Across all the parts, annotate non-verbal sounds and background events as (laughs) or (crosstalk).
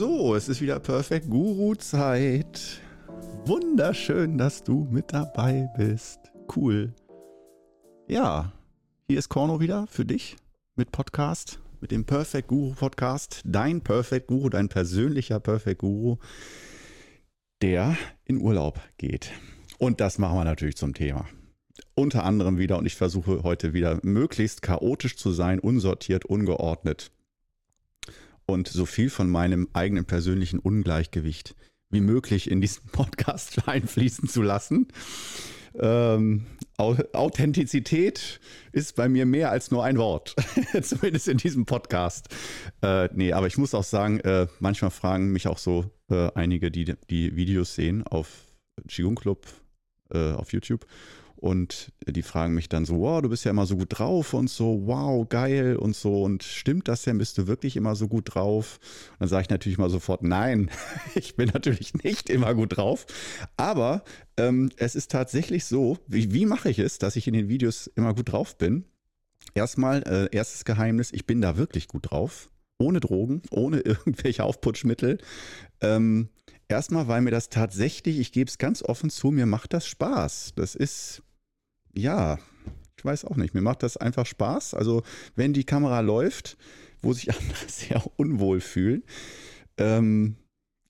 So, es ist wieder Perfect Guru Zeit. Wunderschön, dass du mit dabei bist. Cool. Ja, hier ist Korno wieder für dich mit Podcast, mit dem Perfect Guru Podcast. Dein Perfect Guru, dein persönlicher Perfect Guru, der in Urlaub geht. Und das machen wir natürlich zum Thema. Unter anderem wieder, und ich versuche heute wieder möglichst chaotisch zu sein, unsortiert, ungeordnet und so viel von meinem eigenen persönlichen Ungleichgewicht wie möglich in diesen (laughs) Podcast einfließen zu lassen. Ähm, Authentizität ist bei mir mehr als nur ein Wort, (laughs) zumindest in diesem Podcast. Äh, nee, aber ich muss auch sagen, äh, manchmal fragen mich auch so äh, einige, die die Videos sehen auf Qigong Club äh, auf YouTube und die fragen mich dann so, wow, du bist ja immer so gut drauf und so, wow, geil und so. Und stimmt das denn? Bist du wirklich immer so gut drauf? Und dann sage ich natürlich mal sofort, nein, (laughs) ich bin natürlich nicht immer gut drauf. Aber ähm, es ist tatsächlich so, wie, wie mache ich es, dass ich in den Videos immer gut drauf bin? Erstmal, äh, erstes Geheimnis, ich bin da wirklich gut drauf. Ohne Drogen, ohne (laughs) irgendwelche Aufputschmittel. Ähm, erstmal, weil mir das tatsächlich, ich gebe es ganz offen zu, mir macht das Spaß. Das ist ja, ich weiß auch nicht. Mir macht das einfach Spaß. Also, wenn die Kamera läuft, wo sich (laughs) andere sehr unwohl fühlen, ähm,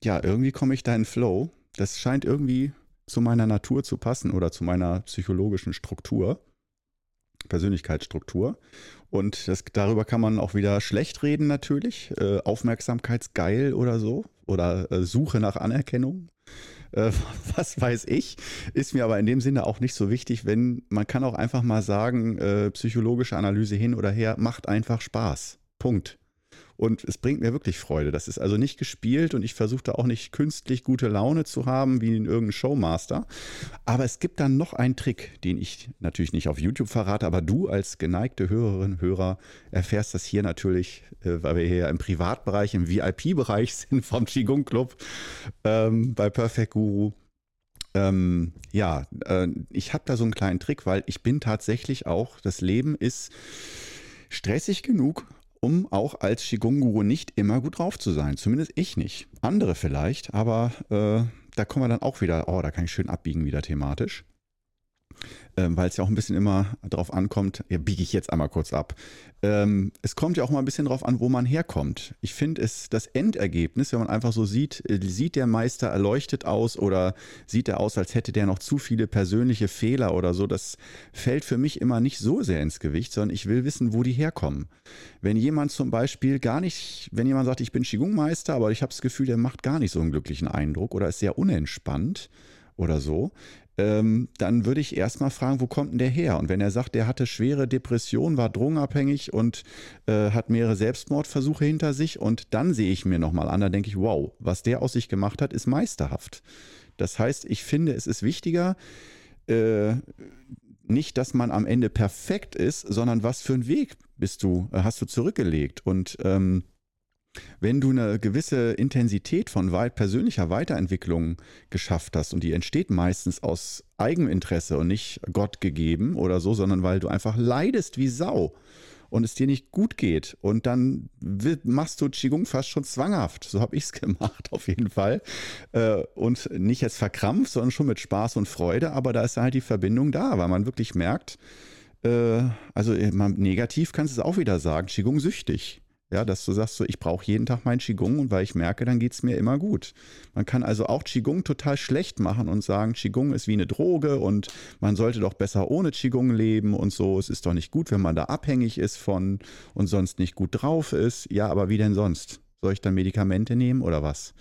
ja, irgendwie komme ich da in Flow. Das scheint irgendwie zu meiner Natur zu passen oder zu meiner psychologischen Struktur, Persönlichkeitsstruktur. Und das, darüber kann man auch wieder schlecht reden natürlich. Äh, Aufmerksamkeitsgeil oder so. Oder äh, Suche nach Anerkennung äh, (laughs) was weiß ich, ist mir aber in dem Sinne auch nicht so wichtig, wenn man kann auch einfach mal sagen, äh, psychologische Analyse hin oder her, macht einfach Spaß. Punkt. Und es bringt mir wirklich Freude. Das ist also nicht gespielt und ich versuche da auch nicht künstlich gute Laune zu haben, wie in irgendeinem Showmaster. Aber es gibt dann noch einen Trick, den ich natürlich nicht auf YouTube verrate, aber du als geneigte Hörerin, Hörer erfährst das hier natürlich, äh, weil wir hier im Privatbereich, im VIP-Bereich (laughs) sind vom Qigong Club ähm, bei Perfect Guru. Ähm, ja, äh, ich habe da so einen kleinen Trick, weil ich bin tatsächlich auch, das Leben ist stressig genug um auch als Qigong-Guru nicht immer gut drauf zu sein. Zumindest ich nicht. Andere vielleicht, aber äh, da kommen wir dann auch wieder, oh, da kann ich schön abbiegen wieder thematisch ähm, weil es ja auch ein bisschen immer darauf ankommt, ja, biege ich jetzt einmal kurz ab. Ähm, es kommt ja auch mal ein bisschen darauf an, wo man herkommt. Ich finde es das Endergebnis, wenn man einfach so sieht, äh, sieht der Meister erleuchtet aus oder sieht er aus, als hätte der noch zu viele persönliche Fehler oder so, das fällt für mich immer nicht so sehr ins Gewicht, sondern ich will wissen, wo die herkommen. Wenn jemand zum Beispiel gar nicht, wenn jemand sagt, ich bin Qigong-Meister, aber ich habe das Gefühl, der macht gar nicht so einen glücklichen Eindruck oder ist sehr unentspannt, oder so, ähm, dann würde ich erstmal fragen, wo kommt denn der her? Und wenn er sagt, der hatte schwere Depressionen, war drogenabhängig und äh, hat mehrere Selbstmordversuche hinter sich und dann sehe ich mir nochmal an, dann denke ich, wow, was der aus sich gemacht hat, ist meisterhaft. Das heißt, ich finde, es ist wichtiger, äh, nicht, dass man am Ende perfekt ist, sondern was für einen Weg bist du, äh, hast du zurückgelegt und ähm, wenn du eine gewisse Intensität von persönlicher Weiterentwicklung geschafft hast und die entsteht meistens aus Eigeninteresse und nicht Gott gegeben oder so, sondern weil du einfach leidest wie Sau und es dir nicht gut geht und dann machst du Qigong fast schon zwanghaft. So habe ich es (laughs) gemacht auf jeden Fall äh, und nicht jetzt verkrampft, sondern schon mit Spaß und Freude, aber da ist halt die Verbindung da, weil man wirklich merkt, äh, also negativ kannst du es auch wieder sagen, Qigong süchtig. Ja, dass du sagst so, ich brauche jeden Tag mein Qigong und weil ich merke, dann geht es mir immer gut. Man kann also auch Qigong total schlecht machen und sagen, Qigong ist wie eine Droge und man sollte doch besser ohne Qigong leben und so. Es ist doch nicht gut, wenn man da abhängig ist von und sonst nicht gut drauf ist. Ja, aber wie denn sonst? Soll ich dann Medikamente nehmen oder was?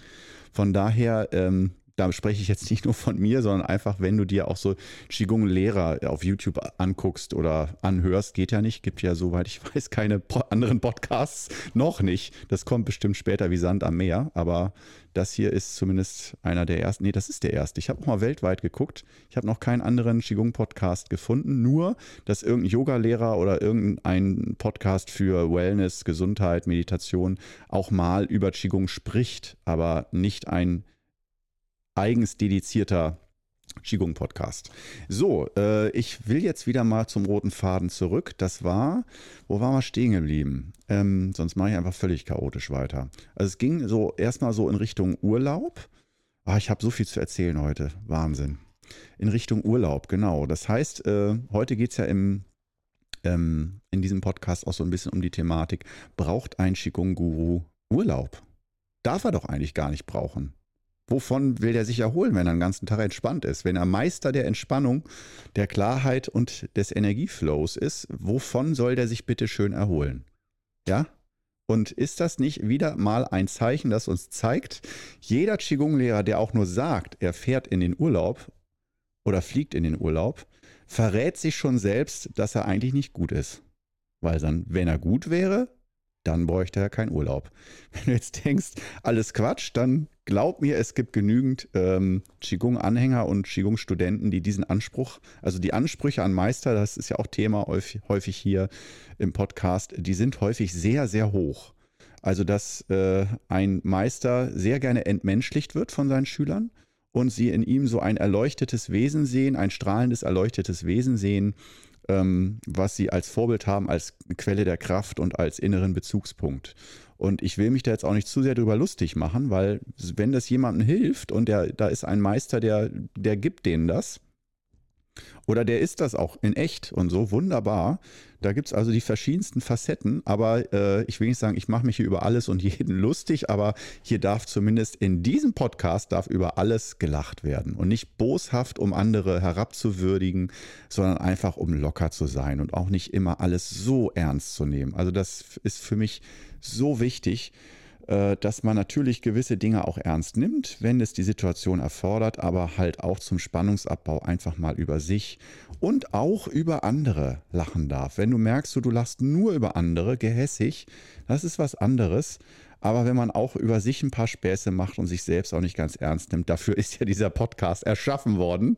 Von daher, ähm, da spreche ich jetzt nicht nur von mir, sondern einfach, wenn du dir auch so Qigong-Lehrer auf YouTube anguckst oder anhörst, geht ja nicht, gibt ja, soweit ich (laughs) weiß, keine anderen Podcasts, noch nicht. Das kommt bestimmt später wie Sand am Meer, aber das hier ist zumindest einer der ersten, nee, das ist der erste. Ich habe auch mal weltweit geguckt, ich habe noch keinen anderen Qigong-Podcast gefunden, nur, dass irgendein Yoga-Lehrer oder irgendein Podcast für Wellness, Gesundheit, Meditation auch mal über Qigong spricht, aber nicht ein eigens dedizierter Qigong-Podcast. So, äh, ich will jetzt wieder mal zum roten Faden zurück. Das war, wo waren wir stehen geblieben? Ähm, sonst mache ich einfach völlig chaotisch weiter. Also es ging so erstmal so in Richtung Urlaub. Ah, ich habe so viel zu erzählen heute. Wahnsinn. In Richtung Urlaub, genau. Das heißt, äh, heute geht es ja im, ähm, in diesem Podcast auch so ein bisschen um die Thematik, braucht ein Qigong-Guru Urlaub? Darf er doch eigentlich gar nicht brauchen. Wovon will der sich erholen, wenn er den ganzen Tag entspannt ist? Wenn er Meister der Entspannung, der Klarheit und des Energieflows ist, wovon soll der sich bitte schön erholen? Ja? Und ist das nicht wieder mal ein Zeichen, das uns zeigt, jeder Qigong-Lehrer, der auch nur sagt, er fährt in den Urlaub oder fliegt in den Urlaub, verrät sich schon selbst, dass er eigentlich nicht gut ist. Weil dann, wenn er gut wäre, dann bräuchte er keinen Urlaub. (laughs) Wenn du jetzt denkst, alles Quatsch, dann glaub mir, es gibt genügend ähm, Qigong-Anhänger und Qigong-Studenten, die diesen Anspruch, also die Ansprüche an Meister, das ist ja auch Thema häufig hier im Podcast, die sind häufig sehr, sehr hoch. Also, dass äh, ein Meister sehr gerne entmenschlicht wird von seinen Schülern und sie in ihm so ein erleuchtetes Wesen sehen, ein strahlendes, erleuctetes Wesen sehen, ähm, was sie als Vorbild haben, als Quelle der Kraft und als inneren Bezugspunkt. Und ich will mich da jetzt auch nicht zu sehr drüber lustig machen, weil wenn das jemandem hilft und der, da ist ein Meister, der, der gibt denen das, oder der ist das auch in echt und so, wunderbar. Da gibt es also die verschiedensten Facetten, aber äh, ich will nicht sagen, ich mache mich hier über alles und (laughs) jeden lustig, aber hier darf zumindest in diesem Podcast darf über alles gelacht werden und nicht boshaft, um andere herabzuwürdigen, sondern einfach um locker zu sein und auch nicht immer alles so ernst zu nehmen. Also das ist für mich so wichtig, dass man natürlich gewisse Dinge auch ernst nimmt, wenn es die Situation erfordert, aber halt auch zum Spannungsabbau einfach mal über sich und auch über andere lachen darf. Wenn du merkst, du, du lachst nur über andere, gehässig, das ist was anderes. Aber wenn man auch über sich ein paar Späße macht und sich selbst auch nicht ganz ernst nimmt, dafür ist ja dieser Podcast erschaffen worden,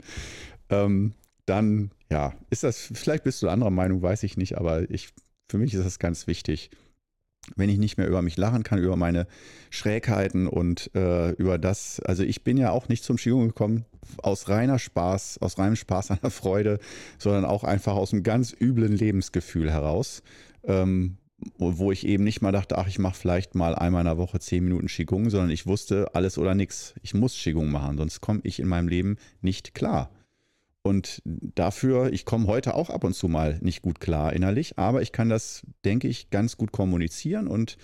ähm, dann ja, ist das, vielleicht bist du anderer Meinung, weiß ich nicht, aber ich, für mich ist das ganz wichtig, wenn ich nicht mehr über mich lachen kann, über meine Schrägheiten und äh, über das, also ich bin ja auch nicht zum Skiung gekommen aus reiner Spaß, aus reinem Spaß an der Freude, sondern auch einfach aus einem ganz üblen Lebensgefühl heraus, ähm, wo ich eben nicht mal dachte, ach, ich mache vielleicht mal einmal in der Woche zehn Minuten Qigong, sondern ich wusste, alles oder nichts, ich muss Qigong machen, sonst komme ich in meinem Leben nicht klar. Und dafür, ich komme heute auch ab und zu mal nicht gut klar innerlich, aber ich kann das, denke ich, ganz gut kommunizieren und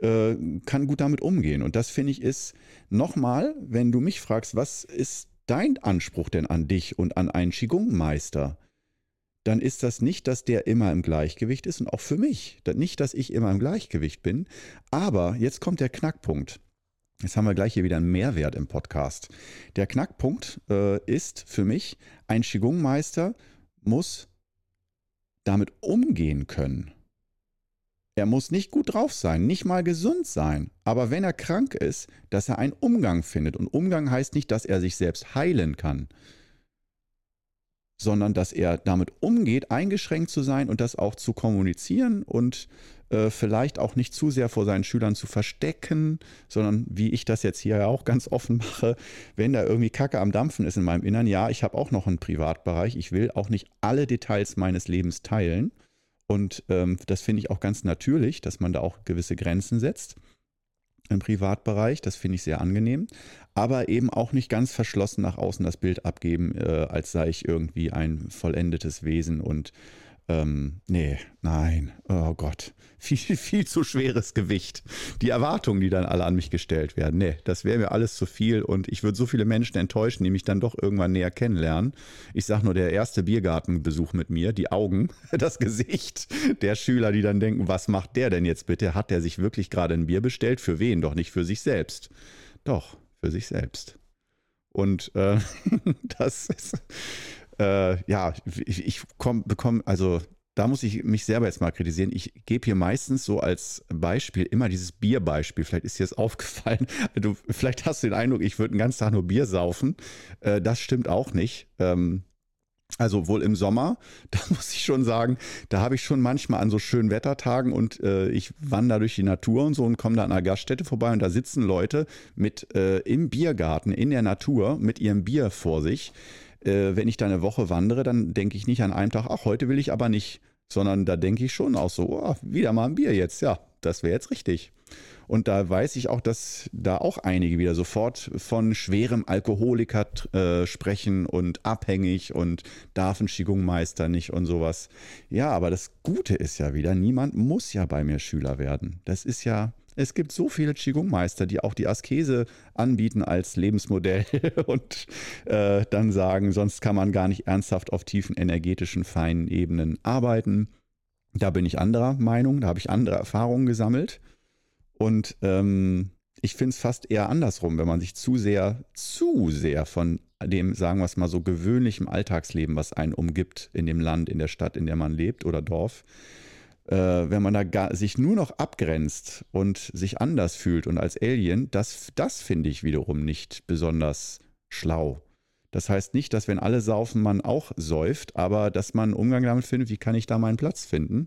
äh, kann gut damit umgehen. Und das finde ich ist nochmal, wenn du mich fragst, was ist dein Anspruch denn an dich und an einen Qigong-Meister? Dann ist das nicht, dass der immer im Gleichgewicht ist und auch für mich. Nicht, dass ich immer im Gleichgewicht bin. Aber jetzt kommt der Knackpunkt. Jetzt haben wir gleich hier wieder einen Mehrwert im Podcast. Der Knackpunkt äh, ist für mich, ein Qigong-Meister muss damit umgehen können. Er muss nicht gut drauf sein, nicht mal gesund sein, aber wenn er krank ist, dass er einen Umgang findet. Und Umgang heißt nicht, dass er sich selbst heilen kann, sondern dass er damit umgeht, eingeschränkt zu sein und das auch zu kommunizieren und äh, vielleicht auch nicht zu sehr vor seinen Schülern zu verstecken, sondern wie ich das jetzt hier ja auch ganz offen mache, wenn da irgendwie Kacke am Dampfen ist in meinem Innern, ja, ich habe auch noch einen Privatbereich, ich will auch nicht alle Details meines Lebens teilen. Und ähm, das finde ich auch ganz natürlich, dass man da auch gewisse Grenzen setzt im Privatbereich. Das finde ich sehr angenehm. Aber eben auch nicht ganz verschlossen nach außen das Bild abgeben, äh, als sei ich irgendwie ein vollendetes Wesen und ähm, nee, nein, oh Gott, (laughs) viel, viel zu schweres Gewicht. Die Erwartungen, die dann alle an mich gestellt werden, nee, das wäre mir alles zu viel und ich würde so viele Menschen enttäuschen, die mich dann doch irgendwann näher kennenlernen. Ich sage nur, der erste Biergartenbesuch mit mir, die Augen, (laughs) das Gesicht der Schüler, die dann denken, was macht der denn jetzt bitte? Hat der sich wirklich gerade ein Bier bestellt? Für wen? Doch nicht für sich selbst. Doch, für sich selbst. Und äh, (laughs) das ist äh, ja, ich, ich bekomme, also da muss ich mich selber jetzt mal kritisieren. Ich gebe hier meistens so als Beispiel immer dieses Bierbeispiel. Vielleicht ist dir das (laughs) aufgefallen. Du, vielleicht hast du den Eindruck, ich würde den ganzen Tag nur Bier saufen. Äh, das stimmt auch nicht. Ähm, also wohl im Sommer, (laughs) da muss ich schon sagen, da habe ich schon manchmal an so schönen Wettertagen und äh, ich wandere durch die Natur und so und komme da an einer Gaststätte vorbei und da sitzen Leute mit äh, im Biergarten in der Natur mit ihrem Bier vor sich äh, wenn ich da eine Woche wandere, dann denke ich nicht an einem Tag, ach, heute will ich aber nicht, sondern da denke ich schon auch so, oh, wieder mal ein Bier jetzt, ja, das wäre jetzt richtig. Und da weiß ich auch, dass da auch einige wieder sofort von schwerem Alkoholiker äh, sprechen und abhängig und darf ein Qigong-Meister nicht und sowas. Ja, aber das Gute ist ja wieder, niemand muss ja bei mir Schüler werden. Das ist ja, es gibt so viele Qigong-Meister, die auch die Askese anbieten als Lebensmodell (laughs) und äh, dann sagen, sonst kann man gar nicht ernsthaft auf tiefen energetischen, feinen Ebenen arbeiten. Da bin ich anderer Meinung, da habe ich andere Erfahrungen gesammelt. Und ähm, ich finde es fast eher andersrum, wenn man sich zu sehr, zu sehr von dem, sagen wir es mal so, gewöhnlichen Alltagsleben, was einen umgibt in dem Land, in der Stadt, in der man lebt oder Dorf, wenn man da gar, sich nur noch abgrenzt und sich anders fühlt und als Alien, das, das finde ich wiederum nicht besonders schlau. Das heißt nicht, dass wenn alle saufen, man auch säuft, aber dass man einen Umgang damit findet, wie kann ich da meinen Platz finden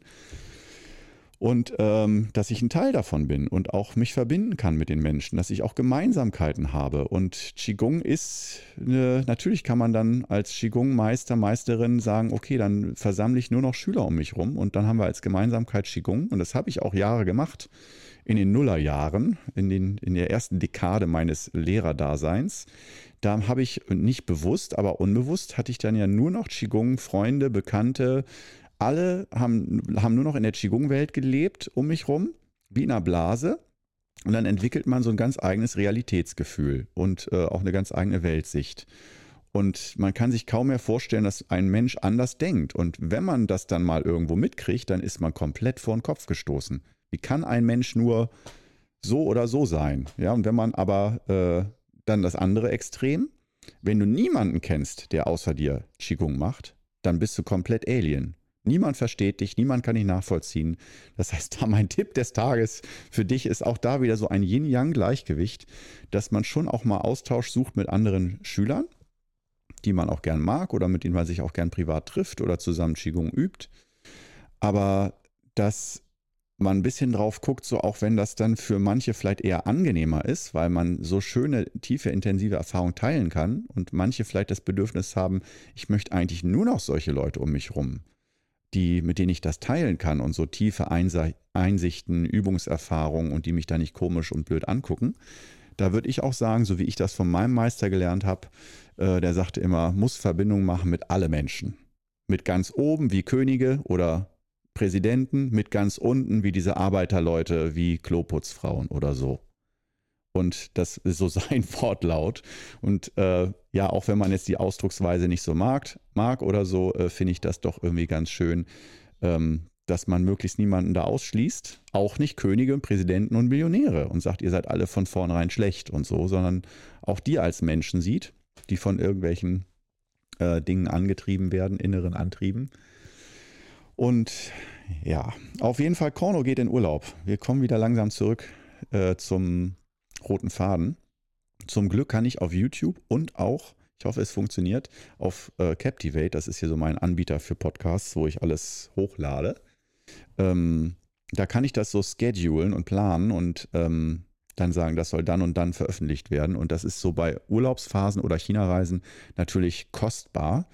und ähm, dass ich ein Teil davon bin und auch mich verbinden kann mit den Menschen, dass ich auch Gemeinsamkeiten habe. Und Qigong ist, eine, natürlich kann man dann als Qigong-Meister, Meisterin sagen, okay, dann versammle ich nur noch Schüler um mich rum und dann haben wir als Gemeinsamkeit Qigong. Und das habe ich auch Jahre gemacht, in den Nullerjahren, in, den, in der ersten Dekade meines Lehrerdaseins. Da habe ich nicht bewusst, aber unbewusst hatte ich dann ja nur noch Qigong, Freunde, Bekannte, alle haben, haben nur noch in der Qigong-Welt gelebt um mich rum, wie in einer Blase. Und dann entwickelt man so ein ganz eigenes Realitätsgefühl und äh, auch eine ganz eigene Weltsicht. Und man kann sich kaum mehr vorstellen, dass ein Mensch anders denkt. Und wenn man das dann mal irgendwo mitkriegt, dann ist man komplett vor den Kopf gestoßen. Wie kann ein Mensch nur so oder so sein? Ja, und wenn man aber äh, dann das andere Extrem, wenn du niemanden kennst, der außer dir Qigong macht, dann bist du komplett Alien. Niemand versteht dich, niemand kann dich nachvollziehen. Das heißt, da mein Tipp des Tages für dich ist auch da wieder so ein Yin-Yang-Gleichgewicht, dass man schon auch mal Austausch sucht mit anderen Schülern, die man auch gern mag oder mit denen man sich auch gern privat trifft oder zusammen Qigong übt. Aber dass man ein bisschen drauf guckt, so auch wenn das dann für manche vielleicht eher angenehmer ist, weil man so schöne, tiefe, intensive Erfahrungen teilen kann und manche vielleicht das Bedürfnis haben, ich möchte eigentlich nur noch solche Leute um mich rum die, mit denen ich das teilen kann und so tiefe Einsichten, Übungserfahrungen und die mich da nicht komisch und blöd angucken. Da würde ich auch sagen, so wie ich das von meinem Meister gelernt habe, äh, der sagte immer, muss Verbindung machen mit alle Menschen. Mit ganz oben wie Könige oder Präsidenten, mit ganz unten wie diese Arbeiterleute, wie Kloputzfrauen oder so. Und das ist so (laughs) sein Wortlaut. Und äh, ja, auch wenn man jetzt die Ausdrucksweise nicht so mag, mag oder so, äh, finde ich das doch irgendwie ganz schön, ähm, dass man möglichst niemanden da ausschließt. Auch nicht Könige, Präsidenten und Millionäre und sagt, ihr seid alle von vornherein schlecht und so, sondern auch die als Menschen sieht, die von irgendwelchen äh, Dingen angetrieben werden, inneren Antrieben. Und ja, auf jeden Fall, Korno geht in Urlaub. Wir kommen wieder langsam zurück äh, zum roten Faden. Zum Glück kann ich auf YouTube und auch, ich hoffe, es funktioniert, auf äh, Captivate, das ist hier so mein Anbieter für Podcasts, wo ich alles hochlade. Ähm, da kann ich das so schedulen und planen und ähm, dann sagen, das soll dann und dann veröffentlicht werden. Und das ist so bei Urlaubsphasen oder China-Reisen natürlich kostbar.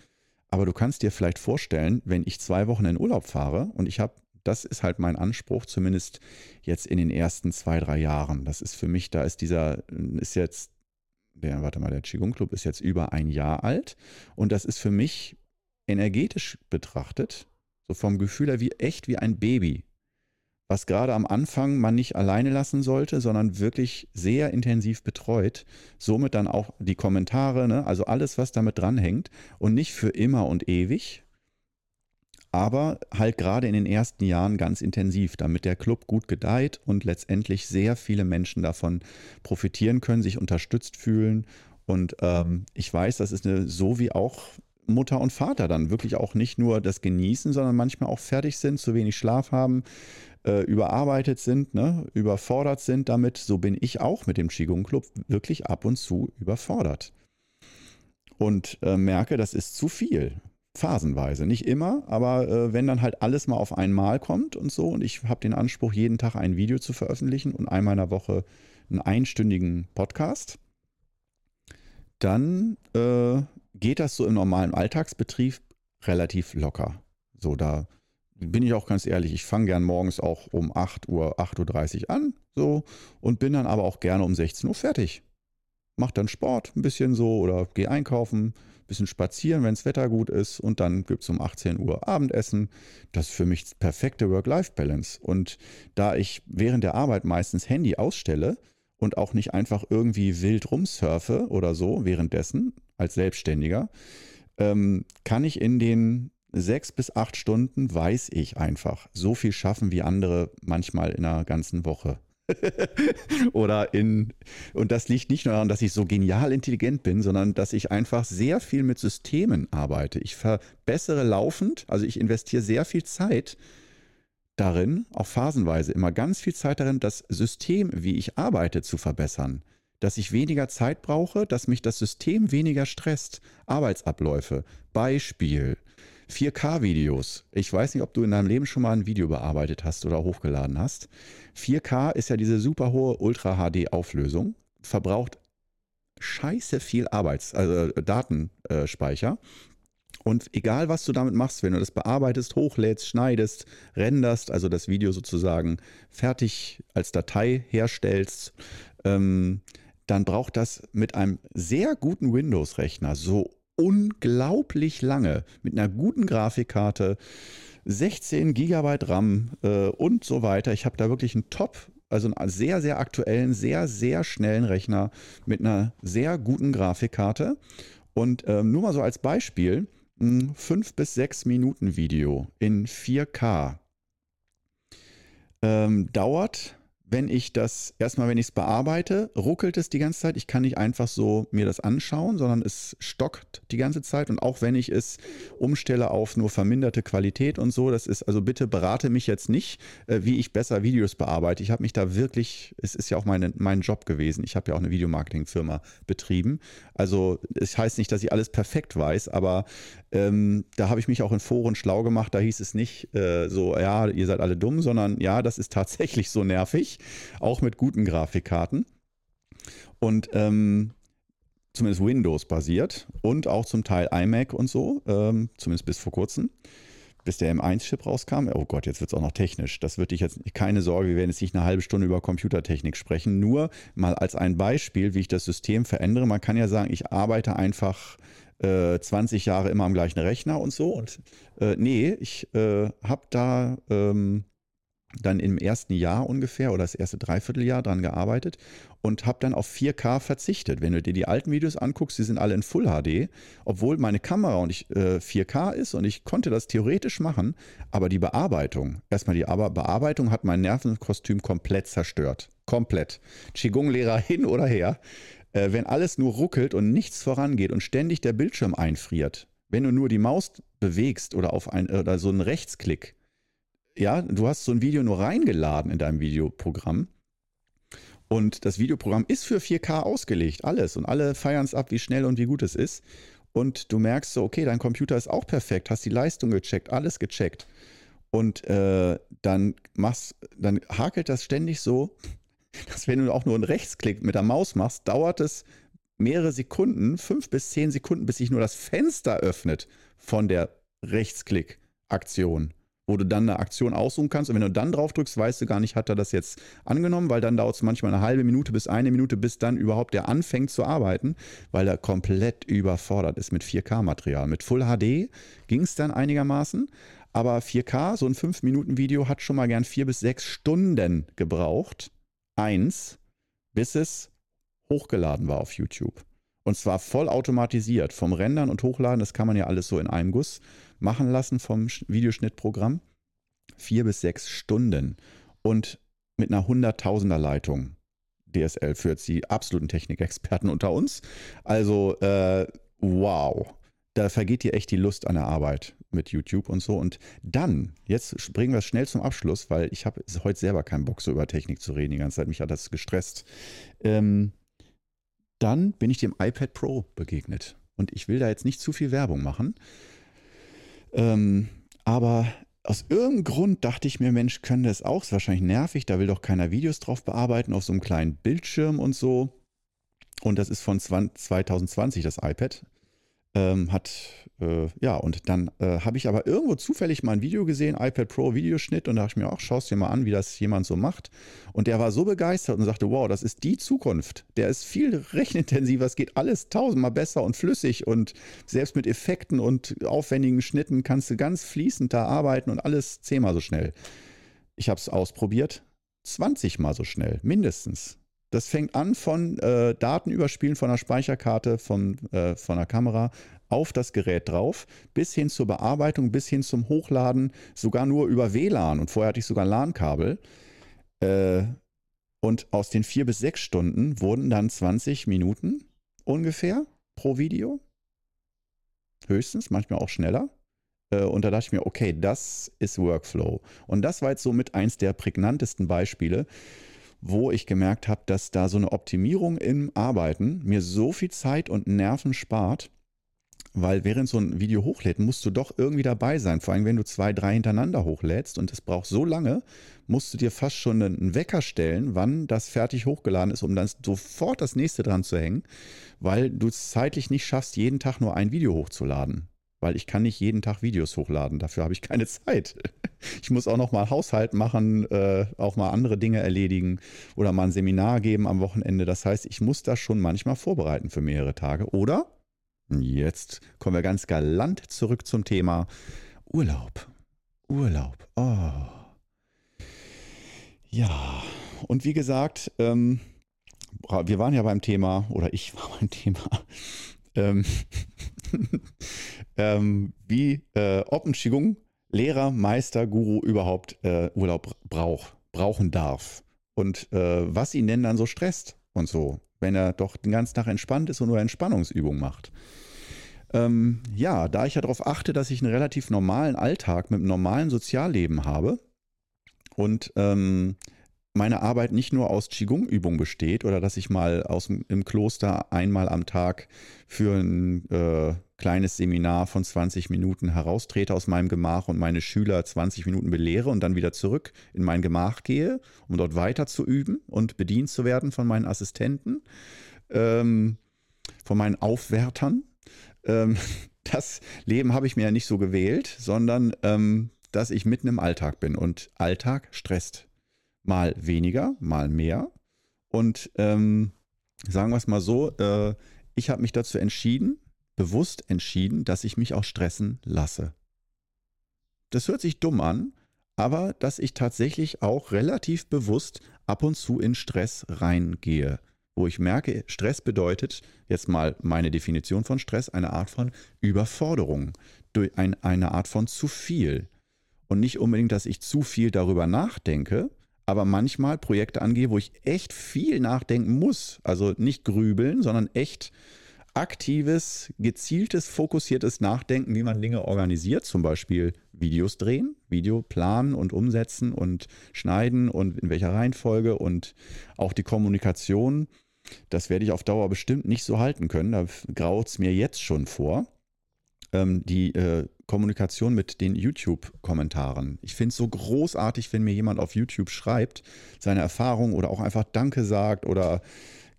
Aber du kannst dir vielleicht vorstellen, wenn ich zwei Wochen in Urlaub fahre und ich habe das ist halt mein Anspruch, zumindest jetzt in den ersten zwei, drei Jahren. Das ist für mich, da ist dieser, ist jetzt, der, warte mal, der Qigong Club ist jetzt über ein Jahr alt und das ist für mich energetisch betrachtet, so vom Gefühl her wie echt wie ein Baby, was gerade am Anfang man nicht alleine lassen sollte, sondern wirklich sehr intensiv betreut. Somit dann auch die Kommentare, ne? also alles, was damit dranhängt und nicht für immer und ewig, aber halt gerade in den ersten Jahren ganz intensiv, damit der Club gut gedeiht und letztendlich sehr viele Menschen davon profitieren können, sich unterstützt fühlen. Und ähm, ich weiß, das ist eine, so wie auch Mutter und Vater dann wirklich auch nicht nur das genießen, sondern manchmal auch fertig sind, zu wenig Schlaf haben, äh, überarbeitet sind, ne, überfordert sind damit. So bin ich auch mit dem Qigong Club wirklich ab und zu überfordert. Und äh, merke, das ist zu viel phasenweise. Nicht immer, aber äh, wenn dann halt alles mal auf einmal kommt und so und ich habe den Anspruch, jeden Tag ein Video zu veröffentlichen und einmal in der Woche einen einstündigen Podcast, dann äh, geht das so im normalen Alltagsbetrieb relativ locker. So, da bin ich auch ganz ehrlich, ich fange gern morgens auch um 8 Uhr, 8.30 Uhr an, so, und bin dann aber auch gerne um 16 Uhr fertig. Mach dann Sport ein bisschen so oder geh einkaufen, ein bisschen spazieren, wenn das Wetter gut ist, und dann gibt es um 18 Uhr Abendessen. Das ist für mich perfekte Work-Life-Balance. Und da ich während der Arbeit meistens Handy ausstelle und auch nicht einfach irgendwie wild rumsurfe oder so währenddessen als Selbstständiger, ähm, kann ich in den sechs bis acht Stunden, weiß ich einfach, so viel schaffen wie andere manchmal in einer ganzen Woche. (laughs) Oder in, und das liegt nicht nur daran, dass ich so genial intelligent bin, sondern dass ich einfach sehr viel mit Systemen arbeite. Ich verbessere laufend, also ich investiere sehr viel Zeit darin, auch phasenweise immer ganz viel Zeit darin, das System, wie ich arbeite, zu verbessern dass ich weniger Zeit brauche, dass mich das System weniger stresst. Arbeitsabläufe. Beispiel. 4K-Videos. Ich weiß nicht, ob du in deinem Leben schon mal ein Video bearbeitet hast oder hochgeladen hast. 4K ist ja diese super hohe Ultra-HD-Auflösung, verbraucht scheiße viel Arbeits-, also Datenspeicher. Und egal, was du damit machst, wenn du das bearbeitest, hochlädst, schneidest, renderst, also das Video sozusagen fertig als Datei herstellst, ähm, dann braucht das mit einem sehr guten Windows-Rechner so unglaublich lange, mit einer guten Grafikkarte, 16 GB RAM äh, und so weiter. Ich habe da wirklich einen Top, also einen sehr, sehr aktuellen, sehr, sehr schnellen Rechner mit einer sehr guten Grafikkarte. Und ähm, nur mal so als Beispiel, ein 5 bis 6 Minuten Video in 4K ähm, dauert wenn ich das, erstmal wenn ich es bearbeite, ruckelt es die ganze Zeit. Ich kann nicht einfach so mir das anschauen, sondern es stockt die ganze Zeit. Und auch wenn ich es umstelle auf nur verminderte Qualität und so, das ist, also bitte berate mich jetzt nicht, äh, wie ich besser Videos bearbeite. Ich habe mich da wirklich, es ist ja auch meine, mein Job gewesen. Ich habe ja auch eine Videomarketingfirma betrieben. Also es heißt nicht, dass ich alles perfekt weiß, aber ähm, da habe ich mich auch in Foren schlau gemacht. Da hieß es nicht äh, so, ja, ihr seid alle dumm, sondern ja, das ist tatsächlich so nervig, auch mit guten Grafikkarten. Und ähm, zumindest Windows basiert und auch zum Teil iMac und so, ähm, zumindest bis vor kurzem, bis der M1-Chip rauskam. Oh Gott, jetzt wird es auch noch technisch. Das wird dich jetzt keine Sorge, wir werden jetzt nicht eine halbe Stunde über Computertechnik sprechen. Nur mal als ein Beispiel, wie ich das System verändere. Man kann ja sagen, ich arbeite einfach 20 äh, Jahre immer am gleichen Rechner und so. Und äh, nee, ich äh, habe da ähm, dann im ersten Jahr ungefähr oder das erste Dreivierteljahr dran gearbeitet und habe dann auf 4K verzichtet. Wenn du dir die alten Videos anguckst, die sind alle in Full HD, obwohl meine Kamera und ich äh, 4K ist und ich konnte das theoretisch machen, aber die Bearbeitung, erstmal die Bearbeitung hat mein Nervenkostüm komplett zerstört. Komplett. Qigong-Lehrer (laughs) hin oder her äh, wenn alles nur ruckelt und nichts vorangeht und ständig der Bildschirm einfriert, wenn du nur die Maus bewegst oder auf ein, oder so einen Rechtsklick, ja, du hast so ein Video nur reingeladen in deinem Videoprogramm. Und das Videoprogramm ist für 4K ausgelegt, alles. Und alle feiern es ab, wie schnell und wie gut es ist. Und du merkst so, okay, dein Computer ist auch perfekt, hast die Leistung gecheckt, alles gecheckt. Und äh, dann machst, dann hakelt das ständig so (laughs) dass wenn du auch nur einen Rechtsklick mit der Maus machst, dauert es mehrere Sekunden, fünf bis zehn Sekunden, bis sich nur das Fenster öffnet von der Rechtsklick-Aktion, wo du dann eine Aktion aussuchen kannst. Und wenn du dann drauf drückst, weißt du gar nicht, hat er das jetzt angenommen, weil dann dauert es manchmal eine halbe Minute bis eine Minute, bis dann überhaupt der anfängt zu arbeiten, weil er komplett überfordert ist mit 4K-Material. Mit Full HD ging es dann einigermaßen. Aber 4K, so ein 5-Minuten-Video hat schon mal gern vier bis sechs Stunden gebraucht 1, bis es hochgeladen war auf YouTube. Und zwar voll automatisiert. Vom Rendern und Hochladen, das kann man ja alles so in einem Guss machen lassen vom Videoschnittprogramm. Vier bis sechs Stunden. Und mit einer Hunderttausender Leitung. DSL jetzt die absoluten Technikexperten unter uns. Also, äh, wow da vergeht dir echt die Lust an der Arbeit mit YouTube und so. Und dann, jetzt bringen wir es schnell zum Abschluss, weil ich habe heute selber keinen Bock, so über Technik zu reden die ganze Zeit. Mich hat das gestresst. Ähm, dann bin ich dem iPad Pro begegnet. Und ich will da jetzt nicht zu viel Werbung machen. Ähm, aber aus irgendeinem Grund dachte ich mir, Mensch, können das auch? Ist wahrscheinlich nervig, da will doch keiner Videos drauf bearbeiten auf so einem kleinen Bildschirm und so. und das ist von 2020 das iPad. Ähm, hat, äh, ja, und dann äh, habe ich aber irgendwo zufällig mal ein Video gesehen, iPad Pro Videoschnitt, und da dachte ich mir auch, schaust dir mal an, wie das jemand so macht. Und der war so begeistert und sagte, wow, das ist die Zukunft. Der ist viel (laughs) rechenintensiver, es geht alles tausendmal besser und flüssig und selbst mit Effekten und aufwendigen Schnitten kannst du ganz fließend da arbeiten und alles zehnmal so schnell. Ich habe es ausprobiert, 20 mal so schnell, mindestens. Das fängt an von äh, Datenüberspielen von der Speicherkarte, von, äh, von der Kamera auf das Gerät drauf, bis hin zur Bearbeitung, bis hin zum Hochladen, sogar nur über WLAN. Und vorher hatte ich sogar LAN-Kabel. Äh, und aus den vier bis sechs Stunden wurden dann 20 Minuten ungefähr pro Video. Höchstens, manchmal auch schneller. Äh, und da dachte ich mir, okay, das ist Workflow. Und das war jetzt somit eins der prägnantesten Beispiele, wo ich gemerkt habe, dass da so eine Optimierung im Arbeiten mir so viel Zeit und Nerven spart, weil während so ein Video hochlädt, musst du doch irgendwie dabei sein. Vor allem, wenn du zwei, drei hintereinander hochlädst und es braucht so lange, musst du dir fast schon einen Wecker stellen, wann das fertig hochgeladen ist, um dann sofort das nächste dran zu hängen, weil du es zeitlich nicht schaffst, jeden Tag nur ein Video hochzuladen weil ich kann nicht jeden Tag Videos hochladen. Dafür habe ich keine Zeit. (laughs) Ich muss auch noch mal Haushalt machen, äh, auch mal andere Dinge erledigen oder mal ein Seminar geben am Wochenende. Das heißt, ich muss das schon manchmal vorbereiten für mehrere Tage. Oder jetzt kommen wir ganz galant zurück zum Thema Urlaub. Urlaub. Oh. Ja, und wie gesagt, ähm, wir waren ja beim Thema, oder ich (laughs) war beim Thema, ähm, (laughs) ähm, wie äh, ob ein Qigong Lehrer, Meister, Guru überhaupt äh, Urlaub braucht, brauchen darf. Und äh, was ihn denn dann so stresst und so, wenn er doch den ganzen Tag entspannt ist und nur Entspannungsübungen macht. Ähm, ja, da ich ja darauf achte, dass ich einen relativ normalen Alltag mit einem normalen Sozialleben habe und ähm, meine Arbeit nicht nur aus Qigong-Übungen besteht oder dass ich mal aus, im Kloster einmal am Tag für ein äh, kleines Seminar von 20 Minuten heraustrete aus meinem Gemach und meine Schüler 20 Minuten belehre und dann wieder zurück in mein Gemach gehe, um dort weiter zu üben und bedient zu werden von meinen Assistenten, ähm, von meinen Aufwärtern. Ähm, (laughs) das Leben habe ich mir ja nicht so gewählt, sondern ähm, dass ich mitten im Alltag bin und Alltag stresst mal weniger, mal mehr. Und ähm, sagen wir es mal so, äh, ich habe mich dazu entschieden, bewusst entschieden, dass ich mich auch stressen lasse. Das hört sich dumm an, aber dass ich tatsächlich auch relativ bewusst ab und zu in Stress reingehe, wo ich merke, Stress bedeutet, jetzt mal meine Definition von Stress, eine Art von Überforderung, eine Art von zu viel. Und nicht unbedingt, dass ich zu viel darüber nachdenke, aber manchmal Projekte angehe, wo ich echt viel nachdenken muss. Also nicht grübeln, sondern echt aktives, gezieltes, fokussiertes Nachdenken, wie man Dinge organisiert, zum Beispiel Videos drehen, Video planen und umsetzen und schneiden und in welcher Reihenfolge und auch die Kommunikation. Das werde ich auf Dauer bestimmt nicht so halten können. Da graut es mir jetzt schon vor. Ähm, die äh, Kommunikation mit den YouTube-Kommentaren. Ich finde es so großartig, wenn mir jemand auf YouTube schreibt, seine Erfahrung oder auch einfach Danke sagt oder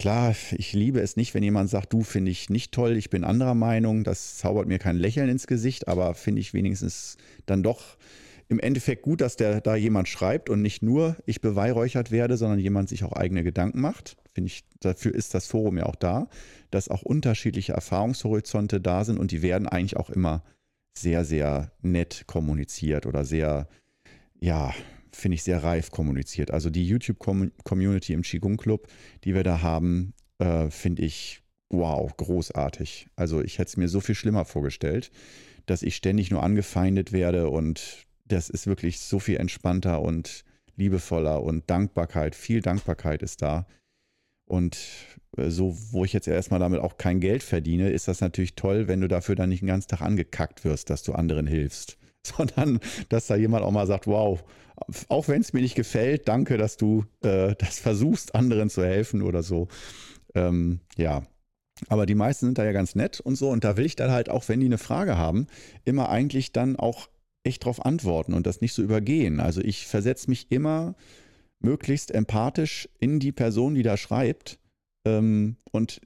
klar, ich liebe es nicht, wenn jemand sagt, du finde ich nicht toll, ich bin anderer Meinung. Das zaubert mir kein Lächeln ins Gesicht, aber finde ich wenigstens dann doch im Endeffekt gut, dass der da jemand schreibt und nicht nur ich beweihräuchert werde, sondern jemand sich auch eigene Gedanken macht. Finde ich, dafür ist das Forum ja auch da, dass auch unterschiedliche Erfahrungshorizonte da sind und die werden eigentlich auch immer sehr, sehr nett kommuniziert oder sehr, ja, finde ich sehr reif kommuniziert. Also die YouTube-Community im Qigong Club, die wir da haben, äh, finde ich, wow, großartig. Also ich hätte es mir so viel schlimmer vorgestellt, dass ich ständig nur angefeindet werde und das ist wirklich so viel entspannter und liebevoller und Dankbarkeit, viel Dankbarkeit ist da. Und äh, so, wo ich jetzt erstmal damit auch kein Geld verdiene, ist das natürlich toll, wenn du dafür dann nicht den ganzen Tag angekackt wirst, dass du anderen hilfst. (laughs) Sondern, dass da jemand auch mal sagt, wow, auch wenn es mir nicht gefällt, danke, dass du äh, das versuchst, anderen zu helfen oder so. Ähm, ja, aber die meisten sind da ja ganz nett und so. Und da will ich dann halt auch, wenn die eine Frage haben, immer eigentlich dann auch echt drauf antworten und das nicht so übergehen. Also ich versetze mich immer möglichst empathisch in die Person, die da schreibt ähm, und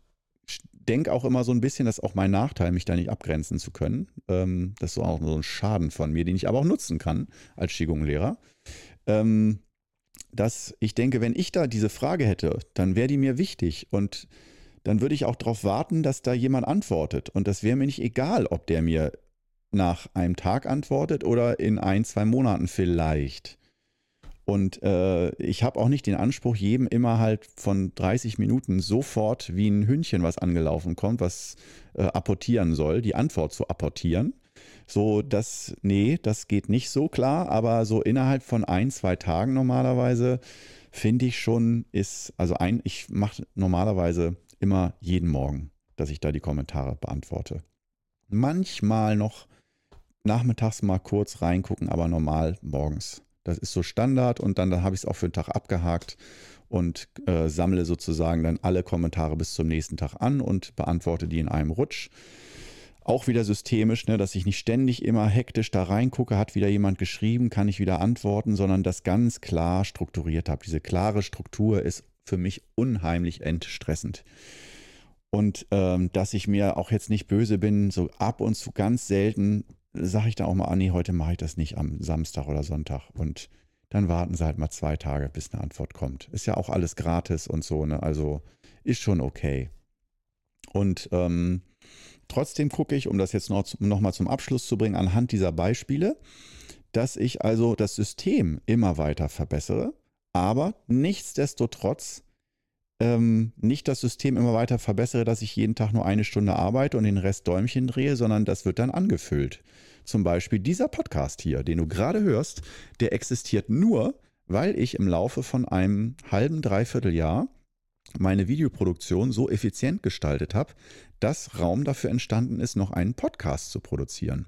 denke auch immer so ein bisschen, das ist auch mein Nachteil, mich da nicht abgrenzen zu können. Ähm, das ist auch so ein Schaden von mir, den ich aber auch nutzen kann als Qigong-Lehrer. Ähm, dass ich denke, wenn ich da diese Frage hätte, dann wäre die mir wichtig und dann würde ich auch darauf warten, dass da jemand antwortet. Und das wäre mir nicht egal, ob der mir nach einem Tag antwortet oder in ein, zwei Monaten vielleicht. Und äh, ich habe auch nicht den Anspruch, jedem immer halt von 30 Minuten sofort wie ein Hündchen, was angelaufen kommt, was äh, apportieren soll, die Antwort zu apportieren. So, das, nee, das geht nicht so klar, aber so innerhalb von ein, zwei Tagen normalerweise finde ich schon, ist, also ein, ich mache normalerweise immer jeden Morgen, dass ich da die Kommentare beantworte. Manchmal noch nachmittags mal kurz reingucken, aber normal morgens. Das ist so Standard und dann, dann habe ich es auch für den Tag abgehakt und äh, sammle sozusagen dann alle Kommentare bis zum nächsten Tag an und beantworte die in einem Rutsch. Auch wieder systemisch, ne, dass ich nicht ständig immer hektisch da reingucke, hat wieder jemand geschrieben, kann ich wieder antworten, sondern das ganz klar strukturiert habe. Diese klare Struktur ist für mich unheimlich entstressend. Und ähm, dass ich mir auch jetzt nicht böse bin, so ab und zu ganz selten sage ich da auch mal, ah nee, heute mache ich das nicht am Samstag oder Sonntag. Und dann warten sie halt mal zwei Tage, bis eine Antwort kommt. Ist ja auch alles gratis und so, ne? Also ist schon okay. Und ähm, trotzdem gucke ich, um das jetzt noch, noch mal zum Abschluss zu bringen, anhand dieser Beispiele, dass ich also das System immer weiter verbessere, aber nichtsdestotrotz ähm, nicht das System immer weiter verbessere, dass ich jeden Tag nur eine Stunde arbeite und den Rest Däumchen drehe, sondern das wird dann angefüllt. Zum Beispiel dieser Podcast hier, den du gerade hörst, der existiert nur, weil ich im Laufe von einem halben, dreiviertel Jahr meine Videoproduktion so effizient gestaltet habe, dass Raum dafür entstanden ist, noch einen Podcast zu produzieren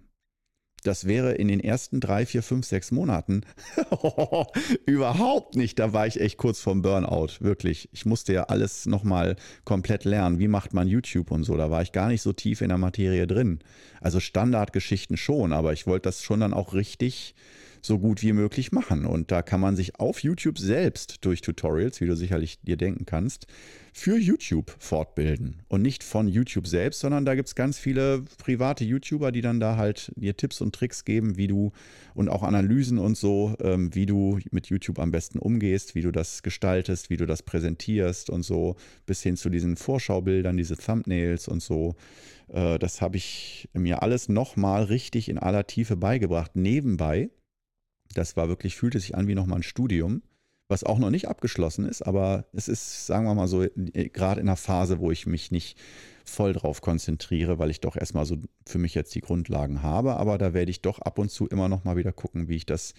das wäre in den ersten drei, vier, fünf, sechs Monaten (laughs) überhaupt nicht. Da war ich echt kurz vorm Burnout, wirklich. Ich musste ja alles nochmal komplett lernen. Wie macht man YouTube und so? Da war ich gar nicht so tief in der Materie drin. Also Standardgeschichten schon, aber ich wollte das schon dann auch richtig so gut wie möglich machen. Und da kann man sich auf YouTube selbst durch Tutorials, wie du sicherlich dir denken kannst, für YouTube fortbilden. Und nicht von YouTube selbst, sondern da gibt es ganz viele private YouTuber, die dann da halt dir Tipps und Tricks geben, wie du und auch Analysen und so, ähm, wie du mit YouTube am besten umgehst, wie du das gestaltest, wie du das präsentierst und so, bis hin zu diesen Vorschaubildern, diese Thumbnails und so. Äh, das habe ich mir alles nochmal richtig in aller Tiefe beigebracht. Nebenbei das war wirklich, fühlte sich an wie nochmal ein Studium, was auch noch nicht abgeschlossen ist, aber es ist, sagen wir mal so, gerade in einer Phase, wo ich mich nicht voll drauf konzentriere, weil ich doch erstmal so für mich jetzt die Grundlagen habe. Aber da werde ich doch ab und zu immer noch mal wieder gucken, wie ich das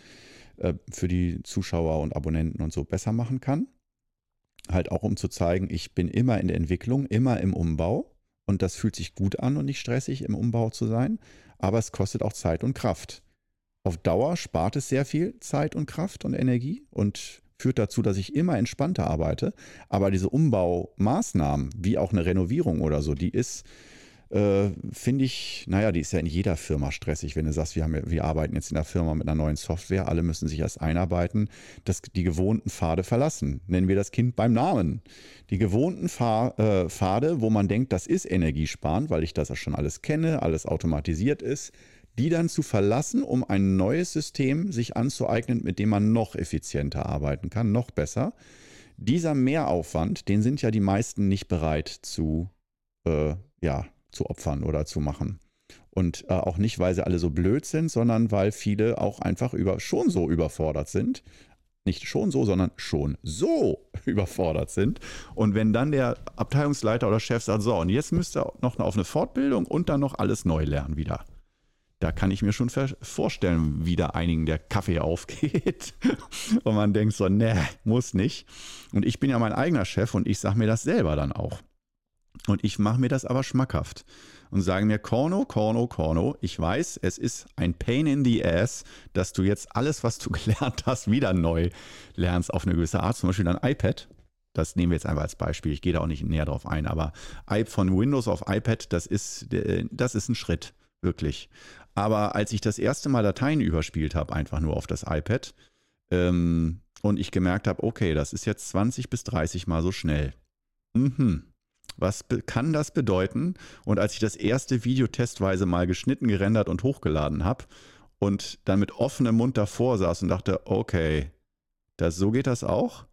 äh, für die Zuschauer und Abonnenten und so besser machen kann. Halt auch, um zu zeigen, ich bin immer in der Entwicklung, immer im Umbau. Und das fühlt sich gut an und nicht stressig, im Umbau zu sein. Aber es kostet auch Zeit und Kraft. Auf Dauer spart es sehr viel Zeit und Kraft und Energie und führt dazu, dass ich immer entspannter arbeite. Aber diese Umbaumaßnahmen, wie auch eine Renovierung oder so, die ist, äh, finde ich, naja, die ist ja in jeder Firma stressig, wenn du sagst, wir, haben, wir arbeiten jetzt in der Firma mit einer neuen Software, alle müssen sich erst einarbeiten, dass die gewohnten Pfade verlassen. Nennen wir das Kind beim Namen. Die gewohnten äh, Pfade, wo man denkt, das ist energiesparend, weil ich das ja schon alles kenne, alles automatisiert ist, die dann zu verlassen, um ein neues System sich anzueignen, mit dem man noch effizienter arbeiten kann, noch besser. Dieser Mehraufwand, den sind ja die meisten nicht bereit zu, äh, ja, zu opfern oder zu machen. Und äh, auch nicht, weil sie alle so blöd sind, sondern weil viele auch einfach über, schon so überfordert sind. Nicht schon so, sondern schon so (laughs) überfordert sind. Und wenn dann der Abteilungsleiter oder Chef sagt, so, und jetzt müsst ihr noch auf eine Fortbildung und dann noch alles neu lernen wieder da kann ich mir schon vorstellen, wie da einigen der Kaffee (laughs) aufgeht. und man denkt so, ne, muss nicht. Und ich bin ja mein eigener Chef und ich sage mir das selber dann auch. Und ich mache mir das aber schmackhaft und sage mir, Korno, Korno, Korno, ich weiß, es ist ein Pain in the Ass, dass du jetzt alles, was du (laughs) gelernt hast, wieder neu lernst auf eine gewisse Art, zum Beispiel dein iPad. Das nehmen wir jetzt einfach als Beispiel. Ich gehe da auch nicht näher drauf ein, aber von Windows auf iPad, das ist, äh, das ist ein Schritt, wirklich. Aber als ich das erste Mal Dateien überspielt habe, einfach nur auf das iPad, ähm, und ich gemerkt habe, okay, das ist jetzt 20 bis 30 Mal so schnell. Mhm. Was kann das bedeuten? Und als ich das erste Video testweise mal geschnitten, gerendert und hochgeladen habe und dann mit offenem Mund davor saß und dachte, okay, das, so geht das auch?